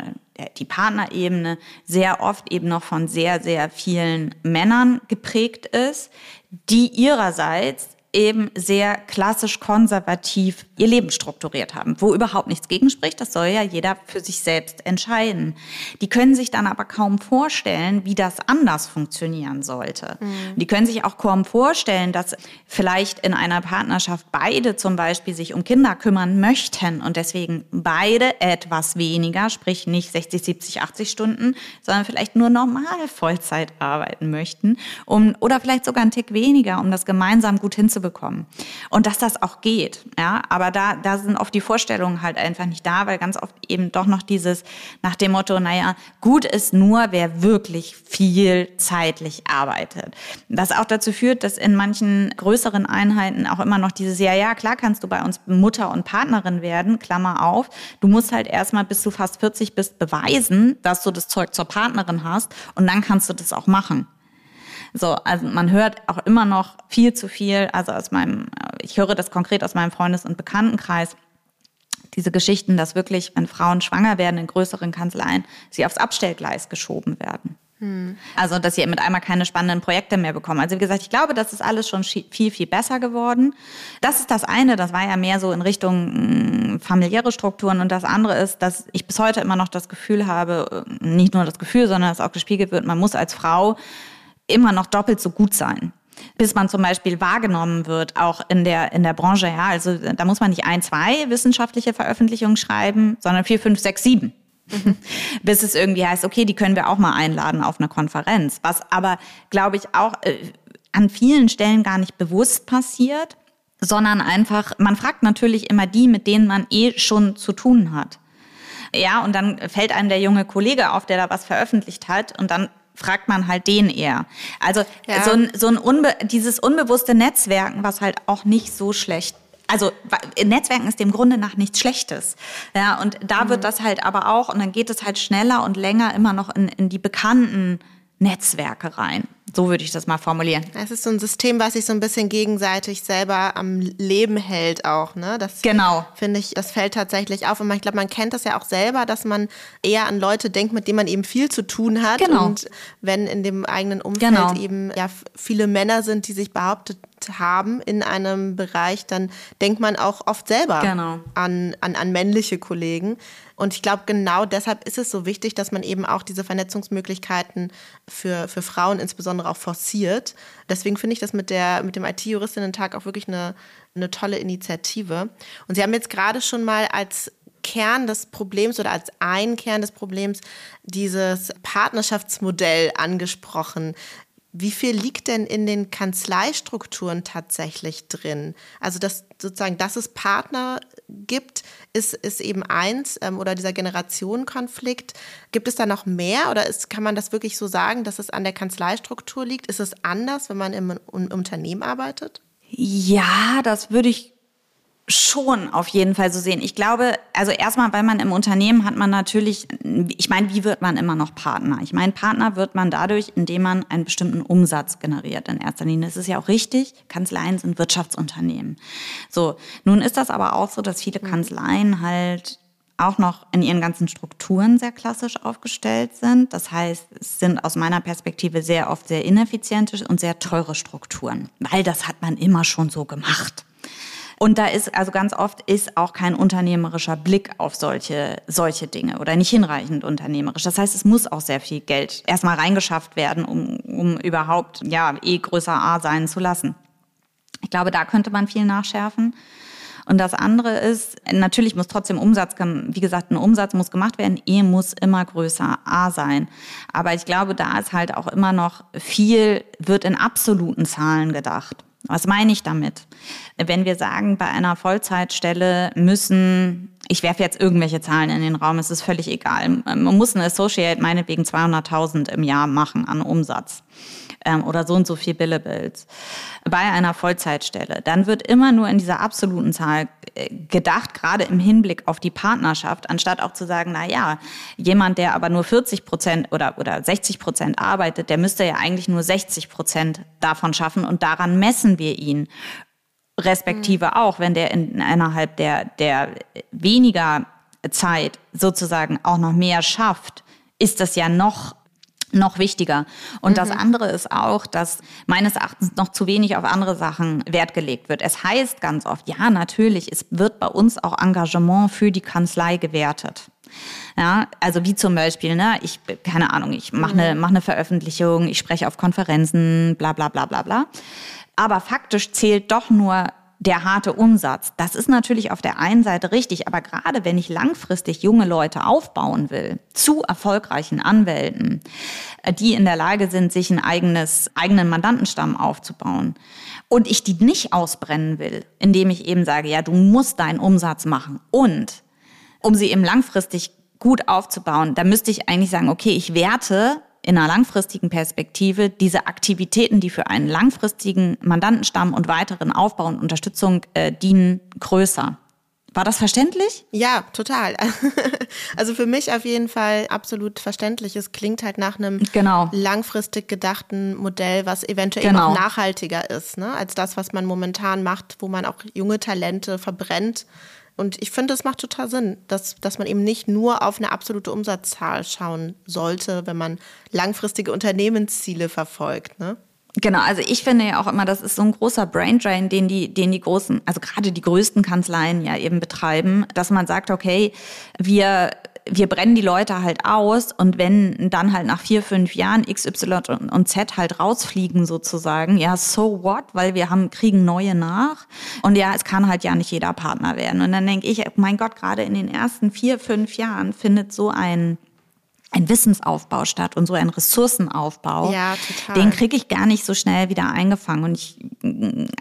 die Partnerebene sehr oft eben noch von sehr, sehr vielen Männern geprägt ist, die ihrerseits eben sehr klassisch konservativ ihr Leben strukturiert haben, wo überhaupt nichts gegenspricht. Das soll ja jeder für sich selbst entscheiden. Die können sich dann aber kaum vorstellen, wie das anders funktionieren sollte. Mhm. Die können sich auch kaum vorstellen, dass vielleicht in einer Partnerschaft beide zum Beispiel sich um Kinder kümmern möchten und deswegen beide etwas weniger, sprich nicht 60, 70, 80 Stunden, sondern vielleicht nur normal Vollzeit arbeiten möchten, um, oder vielleicht sogar einen Tick weniger, um das gemeinsam gut hinzubekommen. Und dass das auch geht, ja, aber da, da sind oft die Vorstellungen halt einfach nicht da, weil ganz oft eben doch noch dieses nach dem Motto, naja, gut ist nur, wer wirklich viel zeitlich arbeitet. Das auch dazu führt, dass in manchen größeren Einheiten auch immer noch dieses, ja, ja, klar kannst du bei uns Mutter und Partnerin werden, Klammer auf. Du musst halt erstmal, bis du fast 40 bist, beweisen, dass du das Zeug zur Partnerin hast und dann kannst du das auch machen. So, also man hört auch immer noch viel zu viel, also aus meinem, ich höre das konkret aus meinem Freundes- und Bekanntenkreis, diese Geschichten, dass wirklich, wenn Frauen schwanger werden in größeren Kanzleien, sie aufs Abstellgleis geschoben werden. Hm. Also, dass sie mit einmal keine spannenden Projekte mehr bekommen. Also, wie gesagt, ich glaube, das ist alles schon viel, viel besser geworden. Das ist das eine, das war ja mehr so in Richtung mm, familiäre Strukturen. Und das andere ist, dass ich bis heute immer noch das Gefühl habe, nicht nur das Gefühl, sondern es auch gespiegelt wird, man muss als Frau immer noch doppelt so gut sein bis man zum Beispiel wahrgenommen wird, auch in der, in der Branche. Ja, also da muss man nicht ein, zwei wissenschaftliche Veröffentlichungen schreiben, sondern vier, fünf, sechs, sieben. Mhm. bis es irgendwie heißt, okay, die können wir auch mal einladen auf eine Konferenz. Was aber, glaube ich, auch äh, an vielen Stellen gar nicht bewusst passiert, sondern einfach, man fragt natürlich immer die, mit denen man eh schon zu tun hat. Ja, und dann fällt einem der junge Kollege auf, der da was veröffentlicht hat, und dann fragt man halt den eher. Also ja. so ein, so ein unbe dieses unbewusste Netzwerken, was halt auch nicht so schlecht also Netzwerken ist dem Grunde nach nichts Schlechtes. Ja, und da mhm. wird das halt aber auch, und dann geht es halt schneller und länger immer noch in, in die bekannten Netzwerke rein. So würde ich das mal formulieren. Es ist so ein System, was sich so ein bisschen gegenseitig selber am Leben hält auch, ne? Das genau. finde ich, das fällt tatsächlich auf. Und ich glaube, man kennt das ja auch selber, dass man eher an Leute denkt, mit denen man eben viel zu tun hat. Genau. Und wenn in dem eigenen Umfeld genau. eben ja viele Männer sind, die sich behauptet haben in einem Bereich, dann denkt man auch oft selber genau. an, an, an männliche Kollegen. Und ich glaube, genau deshalb ist es so wichtig, dass man eben auch diese Vernetzungsmöglichkeiten für, für Frauen insbesondere auch forciert. Deswegen finde ich das mit, der, mit dem IT-Juristinnen-Tag auch wirklich eine, eine tolle Initiative. Und Sie haben jetzt gerade schon mal als Kern des Problems oder als ein Kern des Problems dieses Partnerschaftsmodell angesprochen. Wie viel liegt denn in den Kanzleistrukturen tatsächlich drin? Also, dass sozusagen, dass es Partner gibt, ist, ist eben eins ähm, oder dieser Generationenkonflikt. Gibt es da noch mehr oder ist, kann man das wirklich so sagen, dass es an der Kanzleistruktur liegt? Ist es anders, wenn man im, im Unternehmen arbeitet? Ja, das würde ich schon auf jeden Fall so sehen. Ich glaube, also erstmal, weil man im Unternehmen hat man natürlich, ich meine, wie wird man immer noch Partner? Ich meine, Partner wird man dadurch, indem man einen bestimmten Umsatz generiert in erster Linie. Das ist ja auch richtig. Kanzleien sind Wirtschaftsunternehmen. So, nun ist das aber auch so, dass viele mhm. Kanzleien halt auch noch in ihren ganzen Strukturen sehr klassisch aufgestellt sind. Das heißt, es sind aus meiner Perspektive sehr oft sehr ineffiziente und sehr teure Strukturen, weil das hat man immer schon so gemacht. Und da ist, also ganz oft ist auch kein unternehmerischer Blick auf solche, solche Dinge oder nicht hinreichend unternehmerisch. Das heißt, es muss auch sehr viel Geld erstmal reingeschafft werden, um, um überhaupt, ja, eh größer A sein zu lassen. Ich glaube, da könnte man viel nachschärfen. Und das andere ist, natürlich muss trotzdem Umsatz, wie gesagt, ein Umsatz muss gemacht werden. E muss immer größer A sein. Aber ich glaube, da ist halt auch immer noch viel, wird in absoluten Zahlen gedacht. Was meine ich damit? Wenn wir sagen, bei einer Vollzeitstelle müssen, ich werfe jetzt irgendwelche Zahlen in den Raum, es ist völlig egal, man muss ein Associate meinetwegen 200.000 im Jahr machen an Umsatz ähm, oder so und so viel Billables bei einer Vollzeitstelle, dann wird immer nur in dieser absoluten Zahl äh, gedacht, gerade im Hinblick auf die Partnerschaft, anstatt auch zu sagen, na ja, jemand, der aber nur 40 Prozent oder, oder 60 Prozent arbeitet, der müsste ja eigentlich nur 60 Prozent davon schaffen und daran messen wir ihn. Respektive mhm. auch, wenn der in, innerhalb der, der weniger Zeit sozusagen auch noch mehr schafft, ist das ja noch noch wichtiger. Und mhm. das andere ist auch, dass meines Erachtens noch zu wenig auf andere Sachen Wert gelegt wird. Es heißt ganz oft, ja, natürlich, es wird bei uns auch Engagement für die Kanzlei gewertet. Ja, also wie zum Beispiel, ne, ich, keine Ahnung, ich mache eine, mhm. mach eine Veröffentlichung, ich spreche auf Konferenzen, bla bla bla bla bla. Aber faktisch zählt doch nur der harte Umsatz. Das ist natürlich auf der einen Seite richtig, aber gerade wenn ich langfristig junge Leute aufbauen will, zu erfolgreichen Anwälten, äh, die in der Lage sind, sich ein eigenes, eigenen Mandantenstamm aufzubauen, und ich die nicht ausbrennen will, indem ich eben sage, ja, du musst deinen Umsatz machen und um sie eben langfristig gut aufzubauen, da müsste ich eigentlich sagen, okay, ich werte in einer langfristigen Perspektive diese Aktivitäten, die für einen langfristigen Mandantenstamm und weiteren Aufbau und Unterstützung äh, dienen, größer. War das verständlich? Ja, total. Also für mich auf jeden Fall absolut verständlich. Es klingt halt nach einem genau. langfristig gedachten Modell, was eventuell genau. auch nachhaltiger ist, ne? als das, was man momentan macht, wo man auch junge Talente verbrennt und ich finde, es macht total Sinn, dass, dass man eben nicht nur auf eine absolute Umsatzzahl schauen sollte, wenn man langfristige Unternehmensziele verfolgt. Ne? Genau, also ich finde ja auch immer, das ist so ein großer Braindrain, den die, den die großen, also gerade die größten Kanzleien ja eben betreiben, dass man sagt, okay, wir wir brennen die Leute halt aus und wenn dann halt nach vier, fünf Jahren X, Y und Z halt rausfliegen sozusagen, ja, so what, weil wir haben, kriegen neue nach und ja, es kann halt ja nicht jeder Partner werden. Und dann denke ich, mein Gott, gerade in den ersten vier, fünf Jahren findet so ein ein Wissensaufbau statt und so ein Ressourcenaufbau. Ja, total. Den kriege ich gar nicht so schnell wieder eingefangen. Und ich,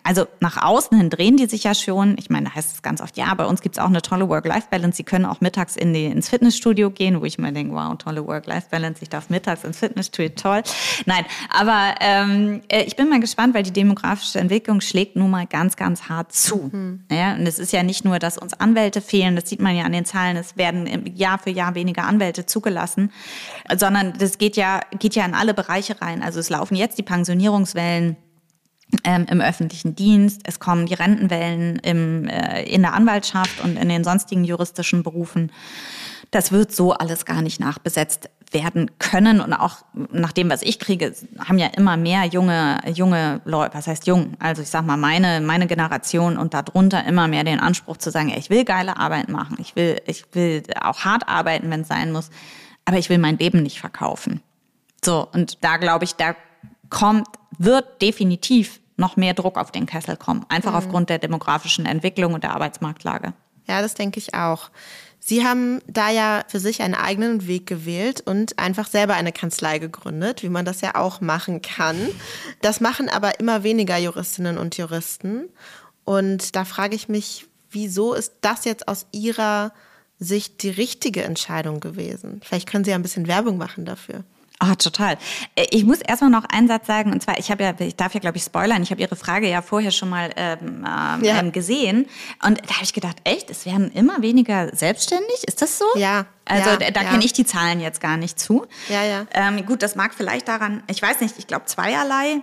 also nach außen hin drehen die sich ja schon. Ich meine, da heißt es ganz oft, ja, bei uns gibt es auch eine tolle Work-Life-Balance. Sie können auch mittags in die, ins Fitnessstudio gehen, wo ich mir denke, wow, tolle Work-Life-Balance. Ich darf mittags ins Fitnessstudio, toll. Nein, aber ähm, äh, ich bin mal gespannt, weil die demografische Entwicklung schlägt nun mal ganz, ganz hart zu. Mhm. Ja, und es ist ja nicht nur, dass uns Anwälte fehlen, das sieht man ja an den Zahlen, es werden Jahr für Jahr weniger Anwälte zugelassen sondern das geht ja, geht ja in alle Bereiche rein. Also es laufen jetzt die Pensionierungswellen ähm, im öffentlichen Dienst, es kommen die Rentenwellen im, äh, in der Anwaltschaft und in den sonstigen juristischen Berufen. Das wird so alles gar nicht nachbesetzt werden können. Und auch nach dem, was ich kriege, haben ja immer mehr junge, junge Leute, was heißt jung? Also ich sag mal, meine, meine Generation und darunter immer mehr den Anspruch zu sagen, ich will geile Arbeit machen. Ich will, ich will auch hart arbeiten, wenn es sein muss aber ich will mein Leben nicht verkaufen. So, und da glaube ich, da kommt, wird definitiv noch mehr Druck auf den Kessel kommen, einfach mhm. aufgrund der demografischen Entwicklung und der Arbeitsmarktlage. Ja, das denke ich auch. Sie haben da ja für sich einen eigenen Weg gewählt und einfach selber eine Kanzlei gegründet, wie man das ja auch machen kann. Das machen aber immer weniger Juristinnen und Juristen. Und da frage ich mich, wieso ist das jetzt aus Ihrer Sicht die richtige Entscheidung gewesen? Vielleicht können Sie ja ein bisschen Werbung machen dafür. Oh, total. Äh, ich muss erstmal noch einen Satz sagen, und zwar, ich habe ja, ich darf ja, glaube ich, spoilern, ich habe Ihre Frage ja vorher schon mal ähm, ähm, ja. gesehen. Und da habe ich gedacht, echt, es werden immer weniger selbstständig? Ist das so? Ja. Also ja, da, da ja. kenne ich die Zahlen jetzt gar nicht zu. Ja, ja. Ähm, gut, das mag vielleicht daran, ich weiß nicht, ich glaube zweierlei.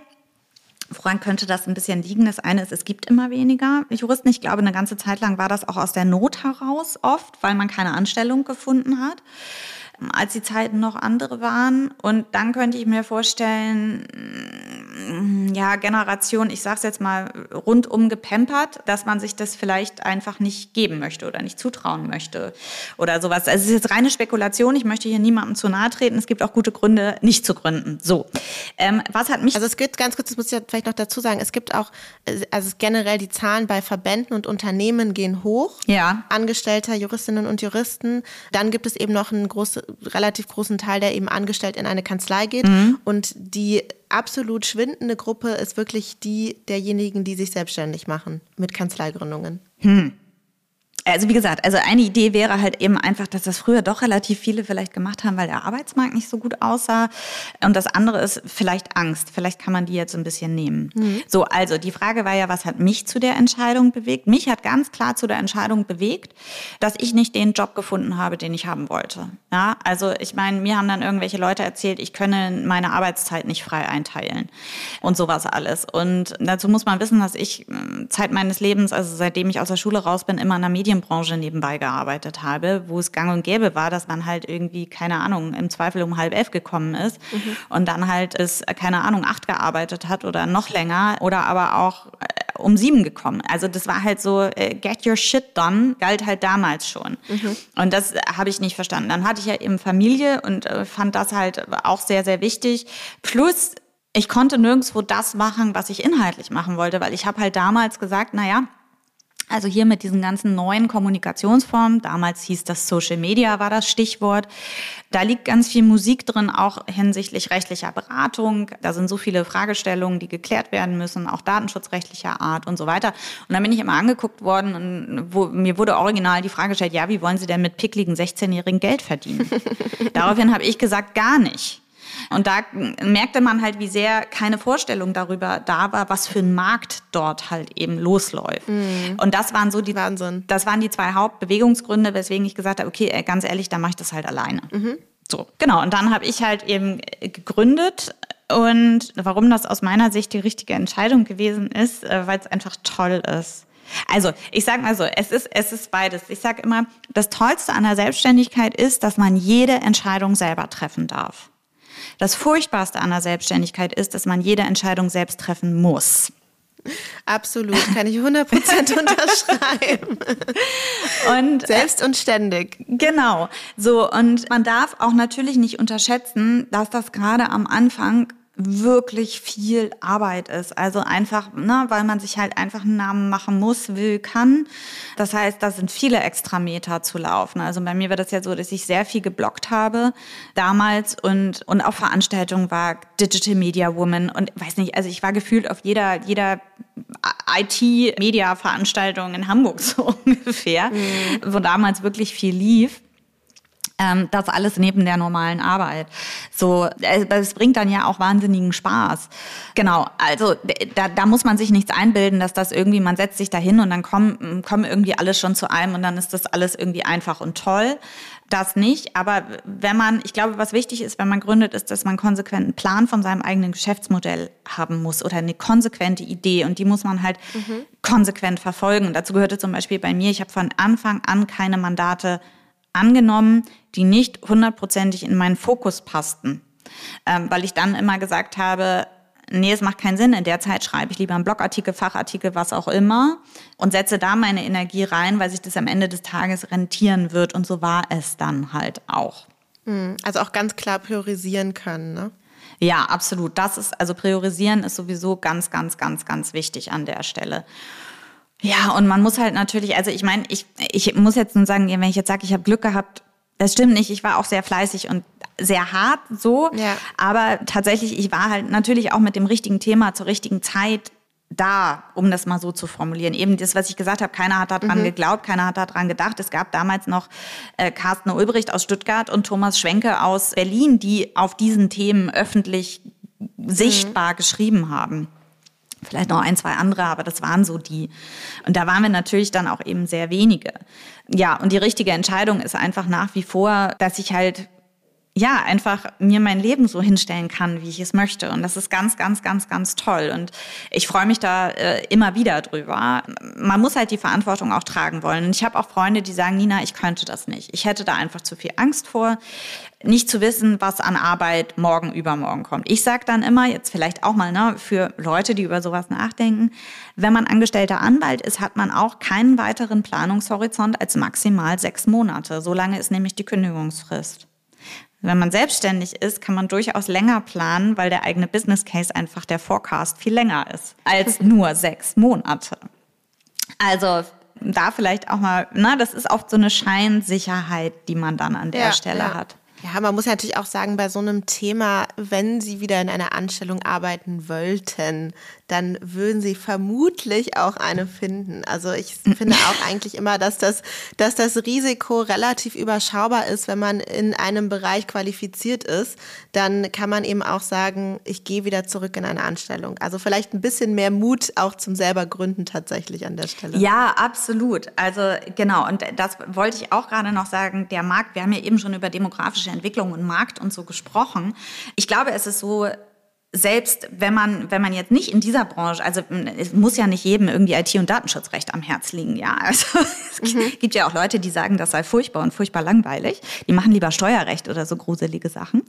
Woran könnte das ein bisschen liegen? Das eine ist, es gibt immer weniger Juristen. Ich glaube, eine ganze Zeit lang war das auch aus der Not heraus oft, weil man keine Anstellung gefunden hat als die Zeiten noch andere waren. Und dann könnte ich mir vorstellen, ja, Generation, ich sag's jetzt mal, rundum gepempert, dass man sich das vielleicht einfach nicht geben möchte oder nicht zutrauen möchte oder sowas. Also es ist jetzt reine Spekulation. Ich möchte hier niemandem zu nahe treten. Es gibt auch gute Gründe, nicht zu gründen. So. Ähm, was hat mich. Also es gibt ganz kurz, das muss ich ja vielleicht noch dazu sagen, es gibt auch, also generell die Zahlen bei Verbänden und Unternehmen gehen hoch. Ja. Angestellter Juristinnen und Juristen. Dann gibt es eben noch einen großen relativ großen Teil, der eben angestellt in eine Kanzlei geht. Mhm. Und die absolut schwindende Gruppe ist wirklich die derjenigen, die sich selbstständig machen mit Kanzleigründungen. Hm. Also wie gesagt, also eine Idee wäre halt eben einfach, dass das früher doch relativ viele vielleicht gemacht haben, weil der Arbeitsmarkt nicht so gut aussah. Und das andere ist vielleicht Angst. Vielleicht kann man die jetzt ein bisschen nehmen. Mhm. So, also die Frage war ja, was hat mich zu der Entscheidung bewegt? Mich hat ganz klar zu der Entscheidung bewegt, dass ich nicht den Job gefunden habe, den ich haben wollte. Ja, also ich meine, mir haben dann irgendwelche Leute erzählt, ich könne meine Arbeitszeit nicht frei einteilen und sowas alles. Und dazu muss man wissen, dass ich äh, Zeit meines Lebens, also seitdem ich aus der Schule raus bin, immer in der Medien Medienbranche nebenbei gearbeitet habe, wo es gang und gäbe war, dass man halt irgendwie, keine Ahnung, im Zweifel um halb elf gekommen ist mhm. und dann halt bis, keine Ahnung, acht gearbeitet hat oder noch länger oder aber auch äh, um sieben gekommen. Also das war halt so, äh, get your shit done, galt halt damals schon. Mhm. Und das habe ich nicht verstanden. Dann hatte ich ja eben Familie und äh, fand das halt auch sehr, sehr wichtig. Plus, ich konnte nirgendwo das machen, was ich inhaltlich machen wollte, weil ich habe halt damals gesagt, na ja, also hier mit diesen ganzen neuen Kommunikationsformen, damals hieß das Social Media, war das Stichwort. Da liegt ganz viel Musik drin, auch hinsichtlich rechtlicher Beratung. Da sind so viele Fragestellungen, die geklärt werden müssen, auch datenschutzrechtlicher Art und so weiter. Und dann bin ich immer angeguckt worden und wo, mir wurde original die Frage gestellt, ja, wie wollen Sie denn mit pickligen 16-Jährigen Geld verdienen? Daraufhin habe ich gesagt, gar nicht. Und da merkte man halt, wie sehr keine Vorstellung darüber da war, was für ein Markt dort halt eben losläuft. Mhm. Und das waren so die, Wahnsinn. das waren die zwei Hauptbewegungsgründe, weswegen ich gesagt habe, okay, ganz ehrlich, da mache ich das halt alleine. Mhm. So, genau. Und dann habe ich halt eben gegründet und warum das aus meiner Sicht die richtige Entscheidung gewesen ist, äh, weil es einfach toll ist. Also, ich sage mal so, es ist, es ist beides. Ich sage immer, das Tollste an der Selbstständigkeit ist, dass man jede Entscheidung selber treffen darf. Das Furchtbarste an der Selbstständigkeit ist, dass man jede Entscheidung selbst treffen muss. Absolut, kann ich 100% unterschreiben. und selbst und ständig. Genau. So und man darf auch natürlich nicht unterschätzen, dass das gerade am Anfang wirklich viel Arbeit ist. Also einfach, ne, weil man sich halt einfach einen Namen machen muss, will, kann. Das heißt, da sind viele Extrameter zu laufen. Also bei mir war das ja so, dass ich sehr viel geblockt habe damals und, und auf Veranstaltungen war Digital Media Woman und weiß nicht, also ich war gefühlt auf jeder, jeder IT-Media-Veranstaltung in Hamburg so ungefähr, mhm. wo damals wirklich viel lief ähm, das alles neben der normalen Arbeit. So, äh, es bringt dann ja auch wahnsinnigen Spaß. Genau, also da, da muss man sich nichts einbilden, dass das irgendwie, man setzt sich da hin und dann kommen, kommen irgendwie alles schon zu einem und dann ist das alles irgendwie einfach und toll. Das nicht, aber wenn man, ich glaube, was wichtig ist, wenn man gründet, ist, dass man konsequenten Plan von seinem eigenen Geschäftsmodell haben muss oder eine konsequente Idee und die muss man halt mhm. konsequent verfolgen. Und dazu gehörte zum Beispiel bei mir, ich habe von Anfang an keine Mandate angenommen, die nicht hundertprozentig in meinen Fokus passten. Ähm, weil ich dann immer gesagt habe, nee, es macht keinen Sinn, in der Zeit schreibe ich lieber einen Blogartikel, Fachartikel, was auch immer und setze da meine Energie rein, weil sich das am Ende des Tages rentieren wird und so war es dann halt auch. Hm, also auch ganz klar priorisieren können, ne? Ja, absolut. Das ist, also priorisieren ist sowieso ganz, ganz, ganz, ganz wichtig an der Stelle. Ja, und man muss halt natürlich, also ich meine, ich, ich muss jetzt nur sagen, wenn ich jetzt sage, ich habe Glück gehabt, das stimmt nicht. Ich war auch sehr fleißig und sehr hart so. Ja. Aber tatsächlich, ich war halt natürlich auch mit dem richtigen Thema zur richtigen Zeit da, um das mal so zu formulieren. Eben das, was ich gesagt habe, keiner hat daran mhm. geglaubt, keiner hat daran gedacht. Es gab damals noch äh, Carsten Ulbricht aus Stuttgart und Thomas Schwenke aus Berlin, die auf diesen Themen öffentlich mhm. sichtbar geschrieben haben. Vielleicht noch ein, zwei andere, aber das waren so die. Und da waren wir natürlich dann auch eben sehr wenige. Ja, und die richtige Entscheidung ist einfach nach wie vor, dass ich halt ja, einfach mir mein Leben so hinstellen kann, wie ich es möchte. Und das ist ganz, ganz, ganz, ganz toll. Und ich freue mich da äh, immer wieder drüber. Man muss halt die Verantwortung auch tragen wollen. Und ich habe auch Freunde, die sagen, Nina, ich könnte das nicht. Ich hätte da einfach zu viel Angst vor, nicht zu wissen, was an Arbeit morgen, übermorgen kommt. Ich sage dann immer, jetzt vielleicht auch mal ne, für Leute, die über sowas nachdenken, wenn man angestellter Anwalt ist, hat man auch keinen weiteren Planungshorizont als maximal sechs Monate. So lange ist nämlich die Kündigungsfrist. Wenn man selbstständig ist, kann man durchaus länger planen, weil der eigene Business Case einfach der Forecast viel länger ist als nur sechs Monate. Also da vielleicht auch mal, na, das ist oft so eine Scheinsicherheit, die man dann an der ja, Stelle ja. hat. Ja, man muss ja natürlich auch sagen, bei so einem Thema, wenn Sie wieder in einer Anstellung arbeiten wollten, dann würden Sie vermutlich auch eine finden. Also ich finde auch eigentlich immer, dass das, dass das Risiko relativ überschaubar ist, wenn man in einem Bereich qualifiziert ist. Dann kann man eben auch sagen, ich gehe wieder zurück in eine Anstellung. Also vielleicht ein bisschen mehr Mut auch zum selber Gründen tatsächlich an der Stelle. Ja, absolut. Also genau. Und das wollte ich auch gerade noch sagen. Der Markt, wir haben ja eben schon über demografische Entwicklung und Markt und so gesprochen. Ich glaube, es ist so, selbst wenn man, wenn man jetzt nicht in dieser Branche, also es muss ja nicht jedem irgendwie IT- und Datenschutzrecht am Herz liegen, ja. Also es mhm. gibt ja auch Leute, die sagen, das sei furchtbar und furchtbar langweilig. Die machen lieber Steuerrecht oder so gruselige Sachen.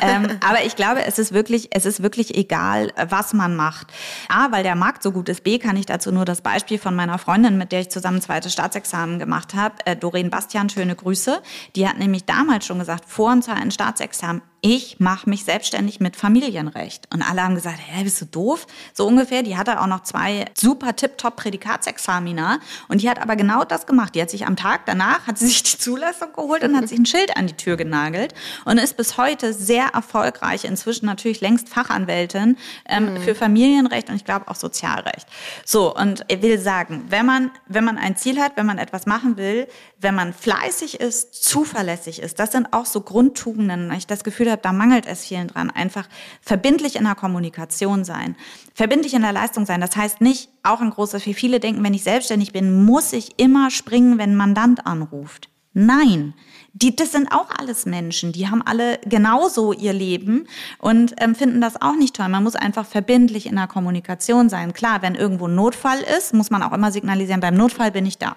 ähm, aber ich glaube, es ist wirklich, es ist wirklich egal, was man macht. A, weil der Markt so gut ist. B, kann ich dazu nur das Beispiel von meiner Freundin, mit der ich zusammen zweites Staatsexamen gemacht habe, äh, Doreen Bastian, schöne Grüße. Die hat nämlich damals schon gesagt, vor und zwar ein Staatsexamen, ich mache mich selbstständig mit Familienrecht. Und alle haben gesagt, hä, bist du doof? So ungefähr. Die hatte auch noch zwei super tipptopp Prädikatsexamina. Und die hat aber genau das gemacht. Die hat sich am Tag danach, hat sie sich die Zulassung geholt und hat sich ein Schild an die Tür genagelt und ist bis heute sehr erfolgreich. Inzwischen natürlich längst Fachanwältin ähm, mhm. für Familienrecht und ich glaube auch Sozialrecht. So, und ich will sagen, wenn man, wenn man ein Ziel hat, wenn man etwas machen will, wenn man fleißig ist, zuverlässig ist, das sind auch so Grundtugenden. Ich das Gefühl habe, da mangelt es vielen dran. Einfach verbindlich in der Kommunikation sein, verbindlich in der Leistung sein. Das heißt nicht, auch ein großes, wie viele denken, wenn ich selbstständig bin, muss ich immer springen, wenn ein Mandant anruft. Nein, die, das sind auch alles Menschen, die haben alle genauso ihr Leben und ähm, finden das auch nicht toll. Man muss einfach verbindlich in der Kommunikation sein. Klar, wenn irgendwo ein Notfall ist, muss man auch immer signalisieren, beim Notfall bin ich da.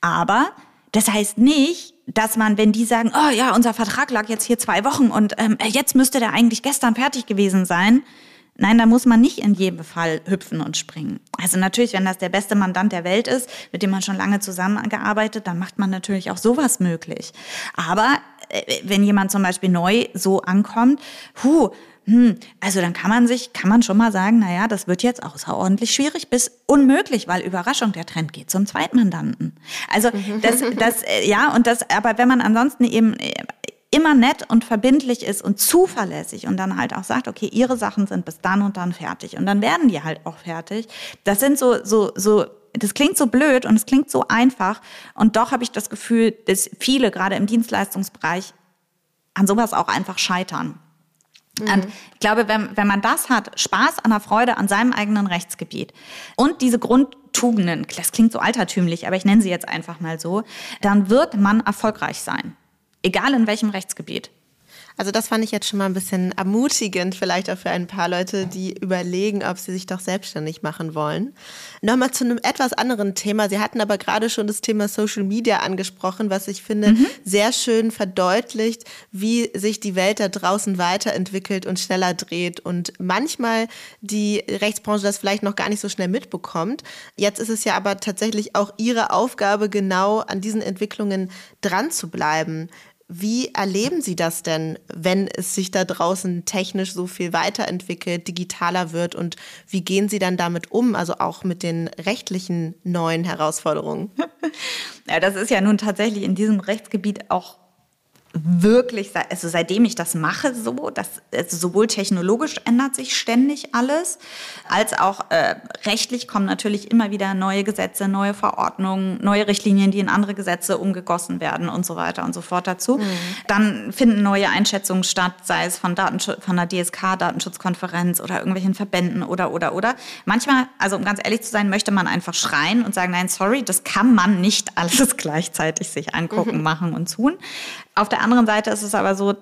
Aber das heißt nicht, dass man, wenn die sagen, oh ja, unser Vertrag lag jetzt hier zwei Wochen und ähm, jetzt müsste der eigentlich gestern fertig gewesen sein. Nein, da muss man nicht in jedem Fall hüpfen und springen. Also natürlich, wenn das der beste Mandant der Welt ist, mit dem man schon lange zusammengearbeitet, dann macht man natürlich auch sowas möglich. Aber äh, wenn jemand zum Beispiel neu so ankommt, hu, hm, also dann kann man sich, kann man schon mal sagen, naja, das wird jetzt außerordentlich schwierig bis unmöglich, weil Überraschung, der Trend geht zum Zweitmandanten. Also das, das, äh, ja, und das, aber wenn man ansonsten eben äh, immer nett und verbindlich ist und zuverlässig und dann halt auch sagt, okay, ihre Sachen sind bis dann und dann fertig und dann werden die halt auch fertig. Das sind so, so, so das klingt so blöd und es klingt so einfach. Und doch habe ich das Gefühl, dass viele, gerade im Dienstleistungsbereich, an sowas auch einfach scheitern. Mhm. Und ich glaube, wenn, wenn man das hat, Spaß an der Freude an seinem eigenen Rechtsgebiet und diese Grundtugenden, das klingt so altertümlich, aber ich nenne sie jetzt einfach mal so, dann wird man erfolgreich sein. Egal in welchem Rechtsgebiet. Also das fand ich jetzt schon mal ein bisschen ermutigend, vielleicht auch für ein paar Leute, die überlegen, ob sie sich doch selbstständig machen wollen. Nochmal zu einem etwas anderen Thema. Sie hatten aber gerade schon das Thema Social Media angesprochen, was ich finde mhm. sehr schön verdeutlicht, wie sich die Welt da draußen weiterentwickelt und schneller dreht und manchmal die Rechtsbranche das vielleicht noch gar nicht so schnell mitbekommt. Jetzt ist es ja aber tatsächlich auch Ihre Aufgabe, genau an diesen Entwicklungen dran zu bleiben. Wie erleben Sie das denn, wenn es sich da draußen technisch so viel weiterentwickelt, digitaler wird und wie gehen Sie dann damit um, also auch mit den rechtlichen neuen Herausforderungen? Ja, das ist ja nun tatsächlich in diesem Rechtsgebiet auch wirklich, also seitdem ich das mache, so, dass also sowohl technologisch ändert sich ständig alles, als auch äh, rechtlich kommen natürlich immer wieder neue Gesetze, neue Verordnungen, neue Richtlinien, die in andere Gesetze umgegossen werden und so weiter und so fort dazu. Mhm. Dann finden neue Einschätzungen statt, sei es von, Datenschutz, von der DSK, Datenschutzkonferenz oder irgendwelchen Verbänden oder, oder, oder. Manchmal, also um ganz ehrlich zu sein, möchte man einfach schreien und sagen, nein, sorry, das kann man nicht alles gleichzeitig sich angucken, mhm. machen und tun. Auf der anderen Seite ist es aber so,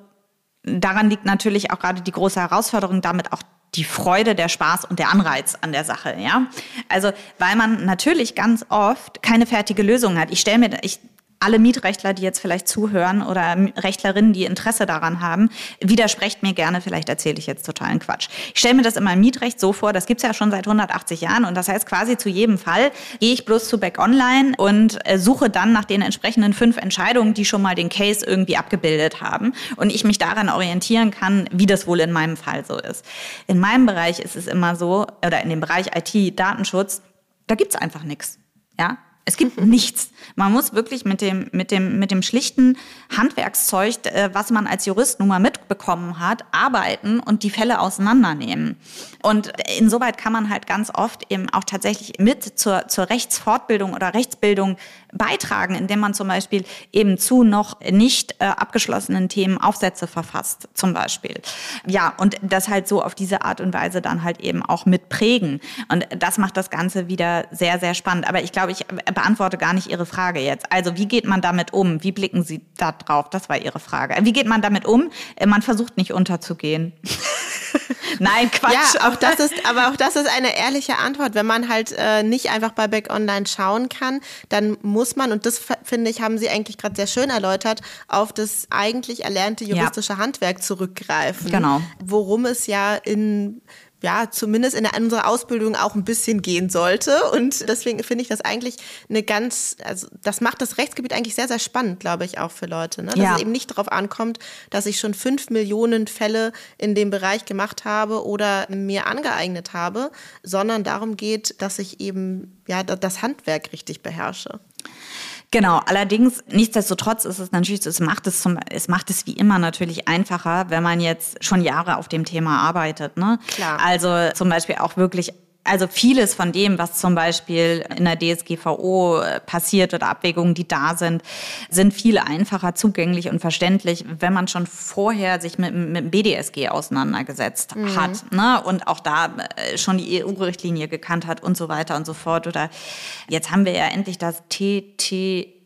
daran liegt natürlich auch gerade die große Herausforderung, damit auch die Freude, der Spaß und der Anreiz an der Sache, ja. Also, weil man natürlich ganz oft keine fertige Lösung hat. Ich stelle mir, ich alle Mietrechtler, die jetzt vielleicht zuhören oder Rechtlerinnen, die Interesse daran haben, widersprecht mir gerne, vielleicht erzähle ich jetzt totalen Quatsch. Ich stelle mir das immer im Mietrecht so vor, das gibt's ja schon seit 180 Jahren und das heißt quasi zu jedem Fall gehe ich bloß zu Back Online und äh, suche dann nach den entsprechenden fünf Entscheidungen, die schon mal den Case irgendwie abgebildet haben und ich mich daran orientieren kann, wie das wohl in meinem Fall so ist. In meinem Bereich ist es immer so, oder in dem Bereich IT, Datenschutz, da gibt's einfach nichts. Ja, es gibt nichts. Man muss wirklich mit dem, mit dem, mit dem schlichten Handwerkszeug, äh, was man als Jurist nun mal mitbekommen hat, arbeiten und die Fälle auseinandernehmen. Und insoweit kann man halt ganz oft eben auch tatsächlich mit zur, zur Rechtsfortbildung oder Rechtsbildung beitragen, indem man zum Beispiel eben zu noch nicht äh, abgeschlossenen Themen Aufsätze verfasst, zum Beispiel. Ja, und das halt so auf diese Art und Weise dann halt eben auch mit prägen. Und das macht das Ganze wieder sehr, sehr spannend. Aber ich glaube, ich beantworte gar nicht Ihre Frage jetzt. Also wie geht man damit um? Wie blicken Sie da drauf? Das war Ihre Frage. Wie geht man damit um? Äh, man versucht nicht unterzugehen. Nein, Quatsch. Ja, auch das ist, aber auch das ist eine ehrliche Antwort. Wenn man halt äh, nicht einfach bei Back Online schauen kann, dann muss man, und das finde ich, haben Sie eigentlich gerade sehr schön erläutert, auf das eigentlich erlernte juristische ja. Handwerk zurückgreifen. Genau. Worum es ja in ja, zumindest in unserer Ausbildung auch ein bisschen gehen sollte. Und deswegen finde ich das eigentlich eine ganz, also das macht das Rechtsgebiet eigentlich sehr, sehr spannend, glaube ich, auch für Leute. Ne? Dass ja. es eben nicht darauf ankommt, dass ich schon fünf Millionen Fälle in dem Bereich gemacht habe oder mir angeeignet habe, sondern darum geht, dass ich eben ja das Handwerk richtig beherrsche. Genau, allerdings, nichtsdestotrotz ist es natürlich, so, es macht es, zum, es macht es wie immer natürlich einfacher, wenn man jetzt schon Jahre auf dem Thema arbeitet. Ne? Klar. Also zum Beispiel auch wirklich also vieles von dem, was zum Beispiel in der DSGVO äh, passiert oder Abwägungen, die da sind, sind viel einfacher zugänglich und verständlich, wenn man schon vorher sich mit, mit dem BDSG auseinandergesetzt mhm. hat ne? und auch da äh, schon die EU-Richtlinie gekannt hat und so weiter und so fort. Oder jetzt haben wir ja endlich das TT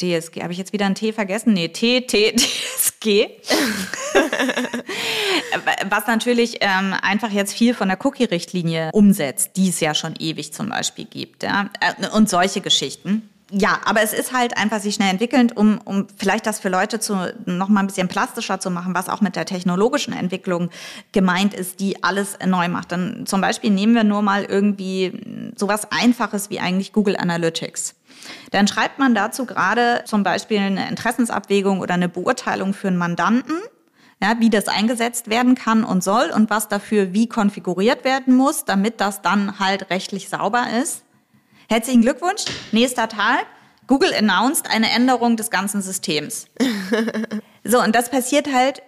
DSG. Habe ich jetzt wieder ein T vergessen? Nee, TTDSG. Was natürlich ähm, einfach jetzt viel von der Cookie-Richtlinie umsetzt, die es ja schon ewig zum Beispiel gibt. Ja? Äh, und solche Geschichten. Ja, aber es ist halt einfach sich schnell entwickelnd, um, um vielleicht das für Leute zu, noch mal ein bisschen plastischer zu machen, was auch mit der technologischen Entwicklung gemeint ist, die alles neu macht. Dann zum Beispiel nehmen wir nur mal irgendwie sowas Einfaches wie eigentlich Google Analytics. Dann schreibt man dazu gerade zum Beispiel eine Interessensabwägung oder eine Beurteilung für einen Mandanten, ja, wie das eingesetzt werden kann und soll und was dafür wie konfiguriert werden muss, damit das dann halt rechtlich sauber ist. Herzlichen Glückwunsch. Nächster Tag. Google announced eine Änderung des ganzen Systems. so, und das passiert halt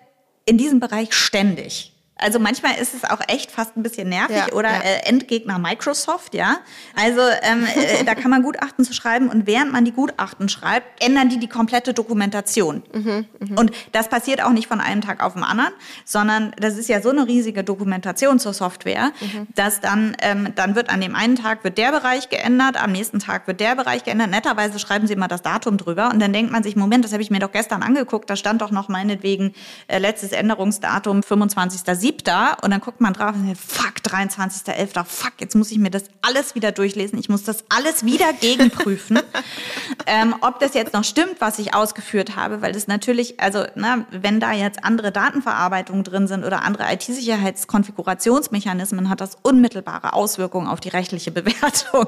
in diesem Bereich ständig. Also manchmal ist es auch echt fast ein bisschen nervig ja, oder ja. Äh, Endgegner Microsoft, ja. Also ähm, äh, da kann man Gutachten zu schreiben und während man die Gutachten schreibt, ändern die die komplette Dokumentation. Mhm, mh. Und das passiert auch nicht von einem Tag auf den anderen, sondern das ist ja so eine riesige Dokumentation zur Software, mhm. dass dann ähm, dann wird an dem einen Tag wird der Bereich geändert, am nächsten Tag wird der Bereich geändert. Netterweise schreiben sie immer das Datum drüber und dann denkt man sich, Moment, das habe ich mir doch gestern angeguckt, da stand doch noch meinetwegen äh, letztes Änderungsdatum 25.07 siebter und dann guckt man drauf und sagt, fuck, 23.11. Fuck, jetzt muss ich mir das alles wieder durchlesen. Ich muss das alles wieder gegenprüfen, ähm, ob das jetzt noch stimmt, was ich ausgeführt habe, weil das natürlich, also na, wenn da jetzt andere Datenverarbeitungen drin sind oder andere IT-Sicherheitskonfigurationsmechanismen, hat das unmittelbare Auswirkungen auf die rechtliche Bewertung.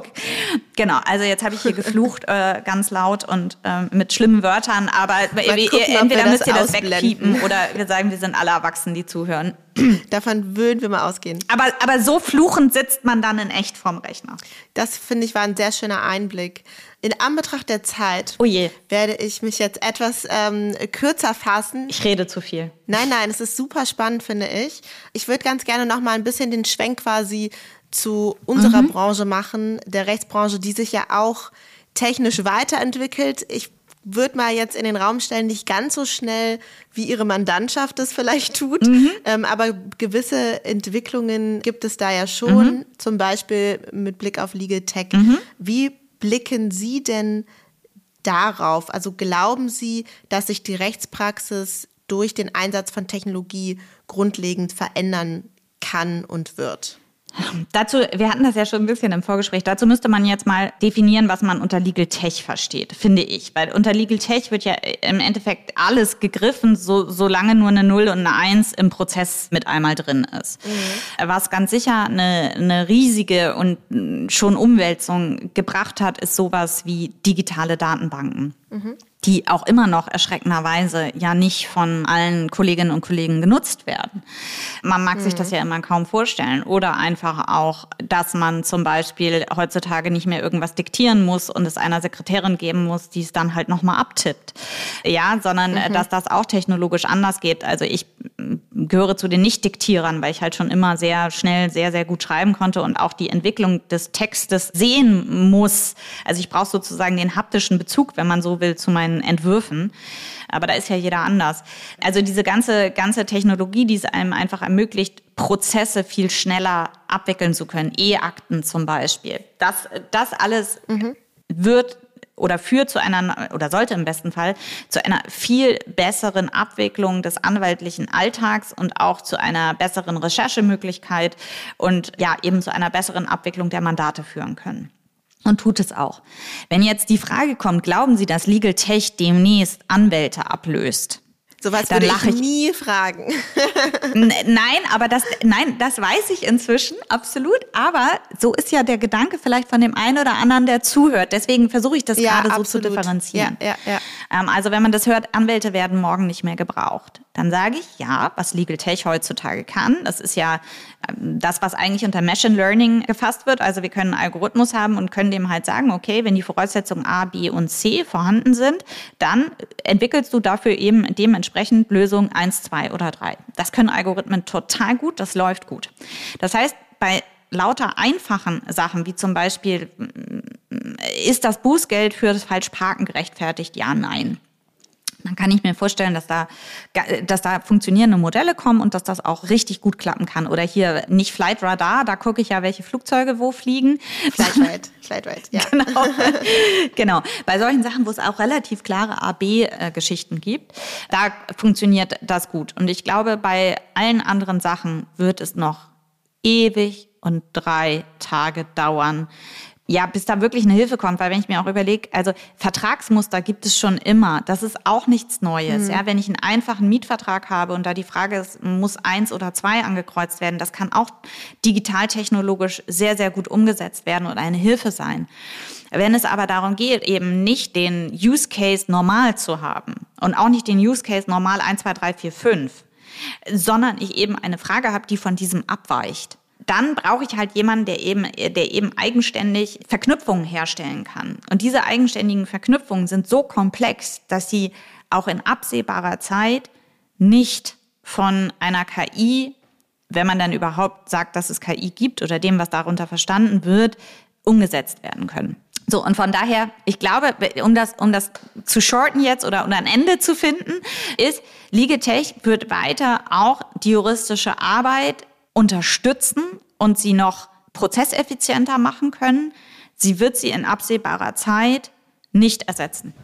genau, also jetzt habe ich hier geflucht äh, ganz laut und äh, mit schlimmen Wörtern, aber gucken, entweder müsst ihr das wegpiepen oder wir sagen, wir sind alle Erwachsenen, die zuhören. Davon würden wir mal ausgehen. Aber, aber so fluchend sitzt man dann in echt vorm Rechner. Das finde ich war ein sehr schöner Einblick. In Anbetracht der Zeit oh je. werde ich mich jetzt etwas ähm, kürzer fassen. Ich rede zu viel. Nein, nein, es ist super spannend, finde ich. Ich würde ganz gerne noch mal ein bisschen den Schwenk quasi zu unserer mhm. Branche machen, der Rechtsbranche, die sich ja auch technisch weiterentwickelt. Ich würde mal jetzt in den Raum stellen, nicht ganz so schnell, wie ihre Mandantschaft es vielleicht tut. Mhm. Ähm, aber gewisse Entwicklungen gibt es da ja schon, mhm. zum Beispiel mit Blick auf Legal Tech. Mhm. Wie blicken Sie denn darauf? Also glauben Sie, dass sich die Rechtspraxis durch den Einsatz von Technologie grundlegend verändern kann und wird? Dazu, wir hatten das ja schon ein bisschen im Vorgespräch, dazu müsste man jetzt mal definieren, was man unter Legal Tech versteht, finde ich. Weil unter Legal Tech wird ja im Endeffekt alles gegriffen, so, solange nur eine Null und eine Eins im Prozess mit einmal drin ist. Mhm. Was ganz sicher eine, eine riesige und schon Umwälzung gebracht hat, ist sowas wie digitale Datenbanken. Mhm die auch immer noch erschreckenderweise ja nicht von allen Kolleginnen und Kollegen genutzt werden. Man mag mhm. sich das ja immer kaum vorstellen. Oder einfach auch, dass man zum Beispiel heutzutage nicht mehr irgendwas diktieren muss und es einer Sekretärin geben muss, die es dann halt nochmal abtippt. Ja, sondern mhm. dass das auch technologisch anders geht. Also ich gehöre zu den Nicht-Diktierern, weil ich halt schon immer sehr schnell, sehr, sehr gut schreiben konnte und auch die Entwicklung des Textes sehen muss. Also ich brauche sozusagen den haptischen Bezug, wenn man so will, zu meinen Entwürfen. Aber da ist ja jeder anders. Also diese ganze, ganze Technologie, die es einem einfach ermöglicht, Prozesse viel schneller abwickeln zu können. E-Akten zum Beispiel. Das, das alles mhm. wird oder führt zu einer oder sollte im besten Fall zu einer viel besseren Abwicklung des anwaltlichen Alltags und auch zu einer besseren Recherchemöglichkeit und ja eben zu einer besseren Abwicklung der Mandate führen können. Und tut es auch. Wenn jetzt die Frage kommt, glauben Sie, dass Legal Tech demnächst Anwälte ablöst? Sowas würde ich, ich nie fragen. nein, aber das, nein, das weiß ich inzwischen, absolut. Aber so ist ja der Gedanke vielleicht von dem einen oder anderen, der zuhört. Deswegen versuche ich das ja, gerade so absolut. zu differenzieren. Ja, ja. Ähm, also wenn man das hört, Anwälte werden morgen nicht mehr gebraucht. Dann sage ich, ja, was Legal Tech heutzutage kann, das ist ja das, was eigentlich unter Machine Learning gefasst wird. Also wir können einen Algorithmus haben und können dem halt sagen, okay, wenn die Voraussetzungen A, B und C vorhanden sind, dann entwickelst du dafür eben dementsprechend Lösungen 1, 2 oder 3. Das können Algorithmen total gut, das läuft gut. Das heißt, bei lauter einfachen Sachen, wie zum Beispiel, ist das Bußgeld für das Falschparken gerechtfertigt? Ja, nein dann kann ich mir vorstellen, dass da, dass da funktionierende Modelle kommen und dass das auch richtig gut klappen kann. Oder hier nicht Flight Radar, da gucke ich ja, welche Flugzeuge wo fliegen. Flight Flightrate, ja. Genau. genau. Bei solchen Sachen, wo es auch relativ klare A-B-Geschichten gibt, da funktioniert das gut. Und ich glaube, bei allen anderen Sachen wird es noch ewig und drei Tage dauern, ja, bis da wirklich eine Hilfe kommt, weil wenn ich mir auch überlege, also Vertragsmuster gibt es schon immer. Das ist auch nichts Neues. Mhm. Ja, wenn ich einen einfachen Mietvertrag habe und da die Frage ist, muss eins oder zwei angekreuzt werden, das kann auch digital-technologisch sehr, sehr gut umgesetzt werden und eine Hilfe sein. Wenn es aber darum geht, eben nicht den Use Case normal zu haben und auch nicht den Use Case normal 1, 2, 3, 4, 5, sondern ich eben eine Frage habe, die von diesem abweicht dann brauche ich halt jemanden, der eben, der eben eigenständig Verknüpfungen herstellen kann. Und diese eigenständigen Verknüpfungen sind so komplex, dass sie auch in absehbarer Zeit nicht von einer KI, wenn man dann überhaupt sagt, dass es KI gibt oder dem, was darunter verstanden wird, umgesetzt werden können. So, und von daher, ich glaube, um das, um das zu shorten jetzt oder um ein Ende zu finden, ist, Ligetech wird weiter auch die juristische Arbeit unterstützen und sie noch prozesseffizienter machen können. Sie wird sie in absehbarer Zeit nicht ersetzen.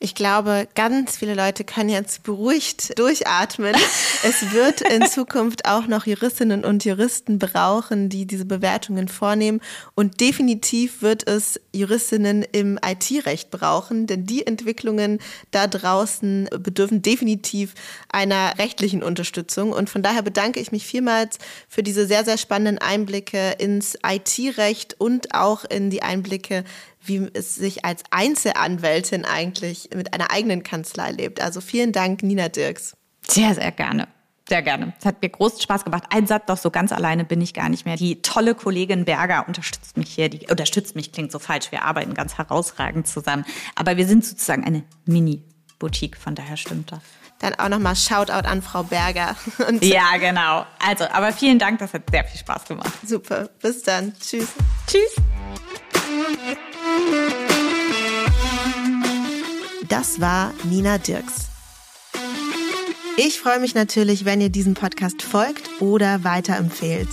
Ich glaube, ganz viele Leute können jetzt beruhigt durchatmen. es wird in Zukunft auch noch Juristinnen und Juristen brauchen, die diese Bewertungen vornehmen. Und definitiv wird es Juristinnen im IT-Recht brauchen, denn die Entwicklungen da draußen bedürfen definitiv einer rechtlichen Unterstützung. Und von daher bedanke ich mich vielmals für diese sehr, sehr spannenden Einblicke ins IT-Recht und auch in die Einblicke wie es sich als Einzelanwältin eigentlich mit einer eigenen Kanzlei lebt. Also vielen Dank, Nina Dirks. Sehr, sehr gerne. Sehr gerne. Es hat mir großen Spaß gemacht. Ein Satz doch so ganz alleine bin ich gar nicht mehr. Die tolle Kollegin Berger unterstützt mich hier. Die unterstützt mich klingt so falsch. Wir arbeiten ganz herausragend zusammen. Aber wir sind sozusagen eine Mini-Boutique. Von daher stimmt das. Dann auch nochmal Shoutout an Frau Berger. Und ja, genau. Also, aber vielen Dank. Das hat sehr viel Spaß gemacht. Super. Bis dann. Tschüss. Tschüss. Das war Nina Dirks. Ich freue mich natürlich, wenn ihr diesem Podcast folgt oder weiterempfehlt.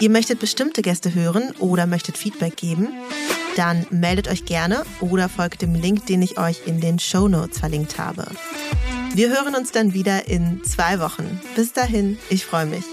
Ihr möchtet bestimmte Gäste hören oder möchtet Feedback geben? Dann meldet euch gerne oder folgt dem Link, den ich euch in den Show Notes verlinkt habe. Wir hören uns dann wieder in zwei Wochen. Bis dahin, ich freue mich.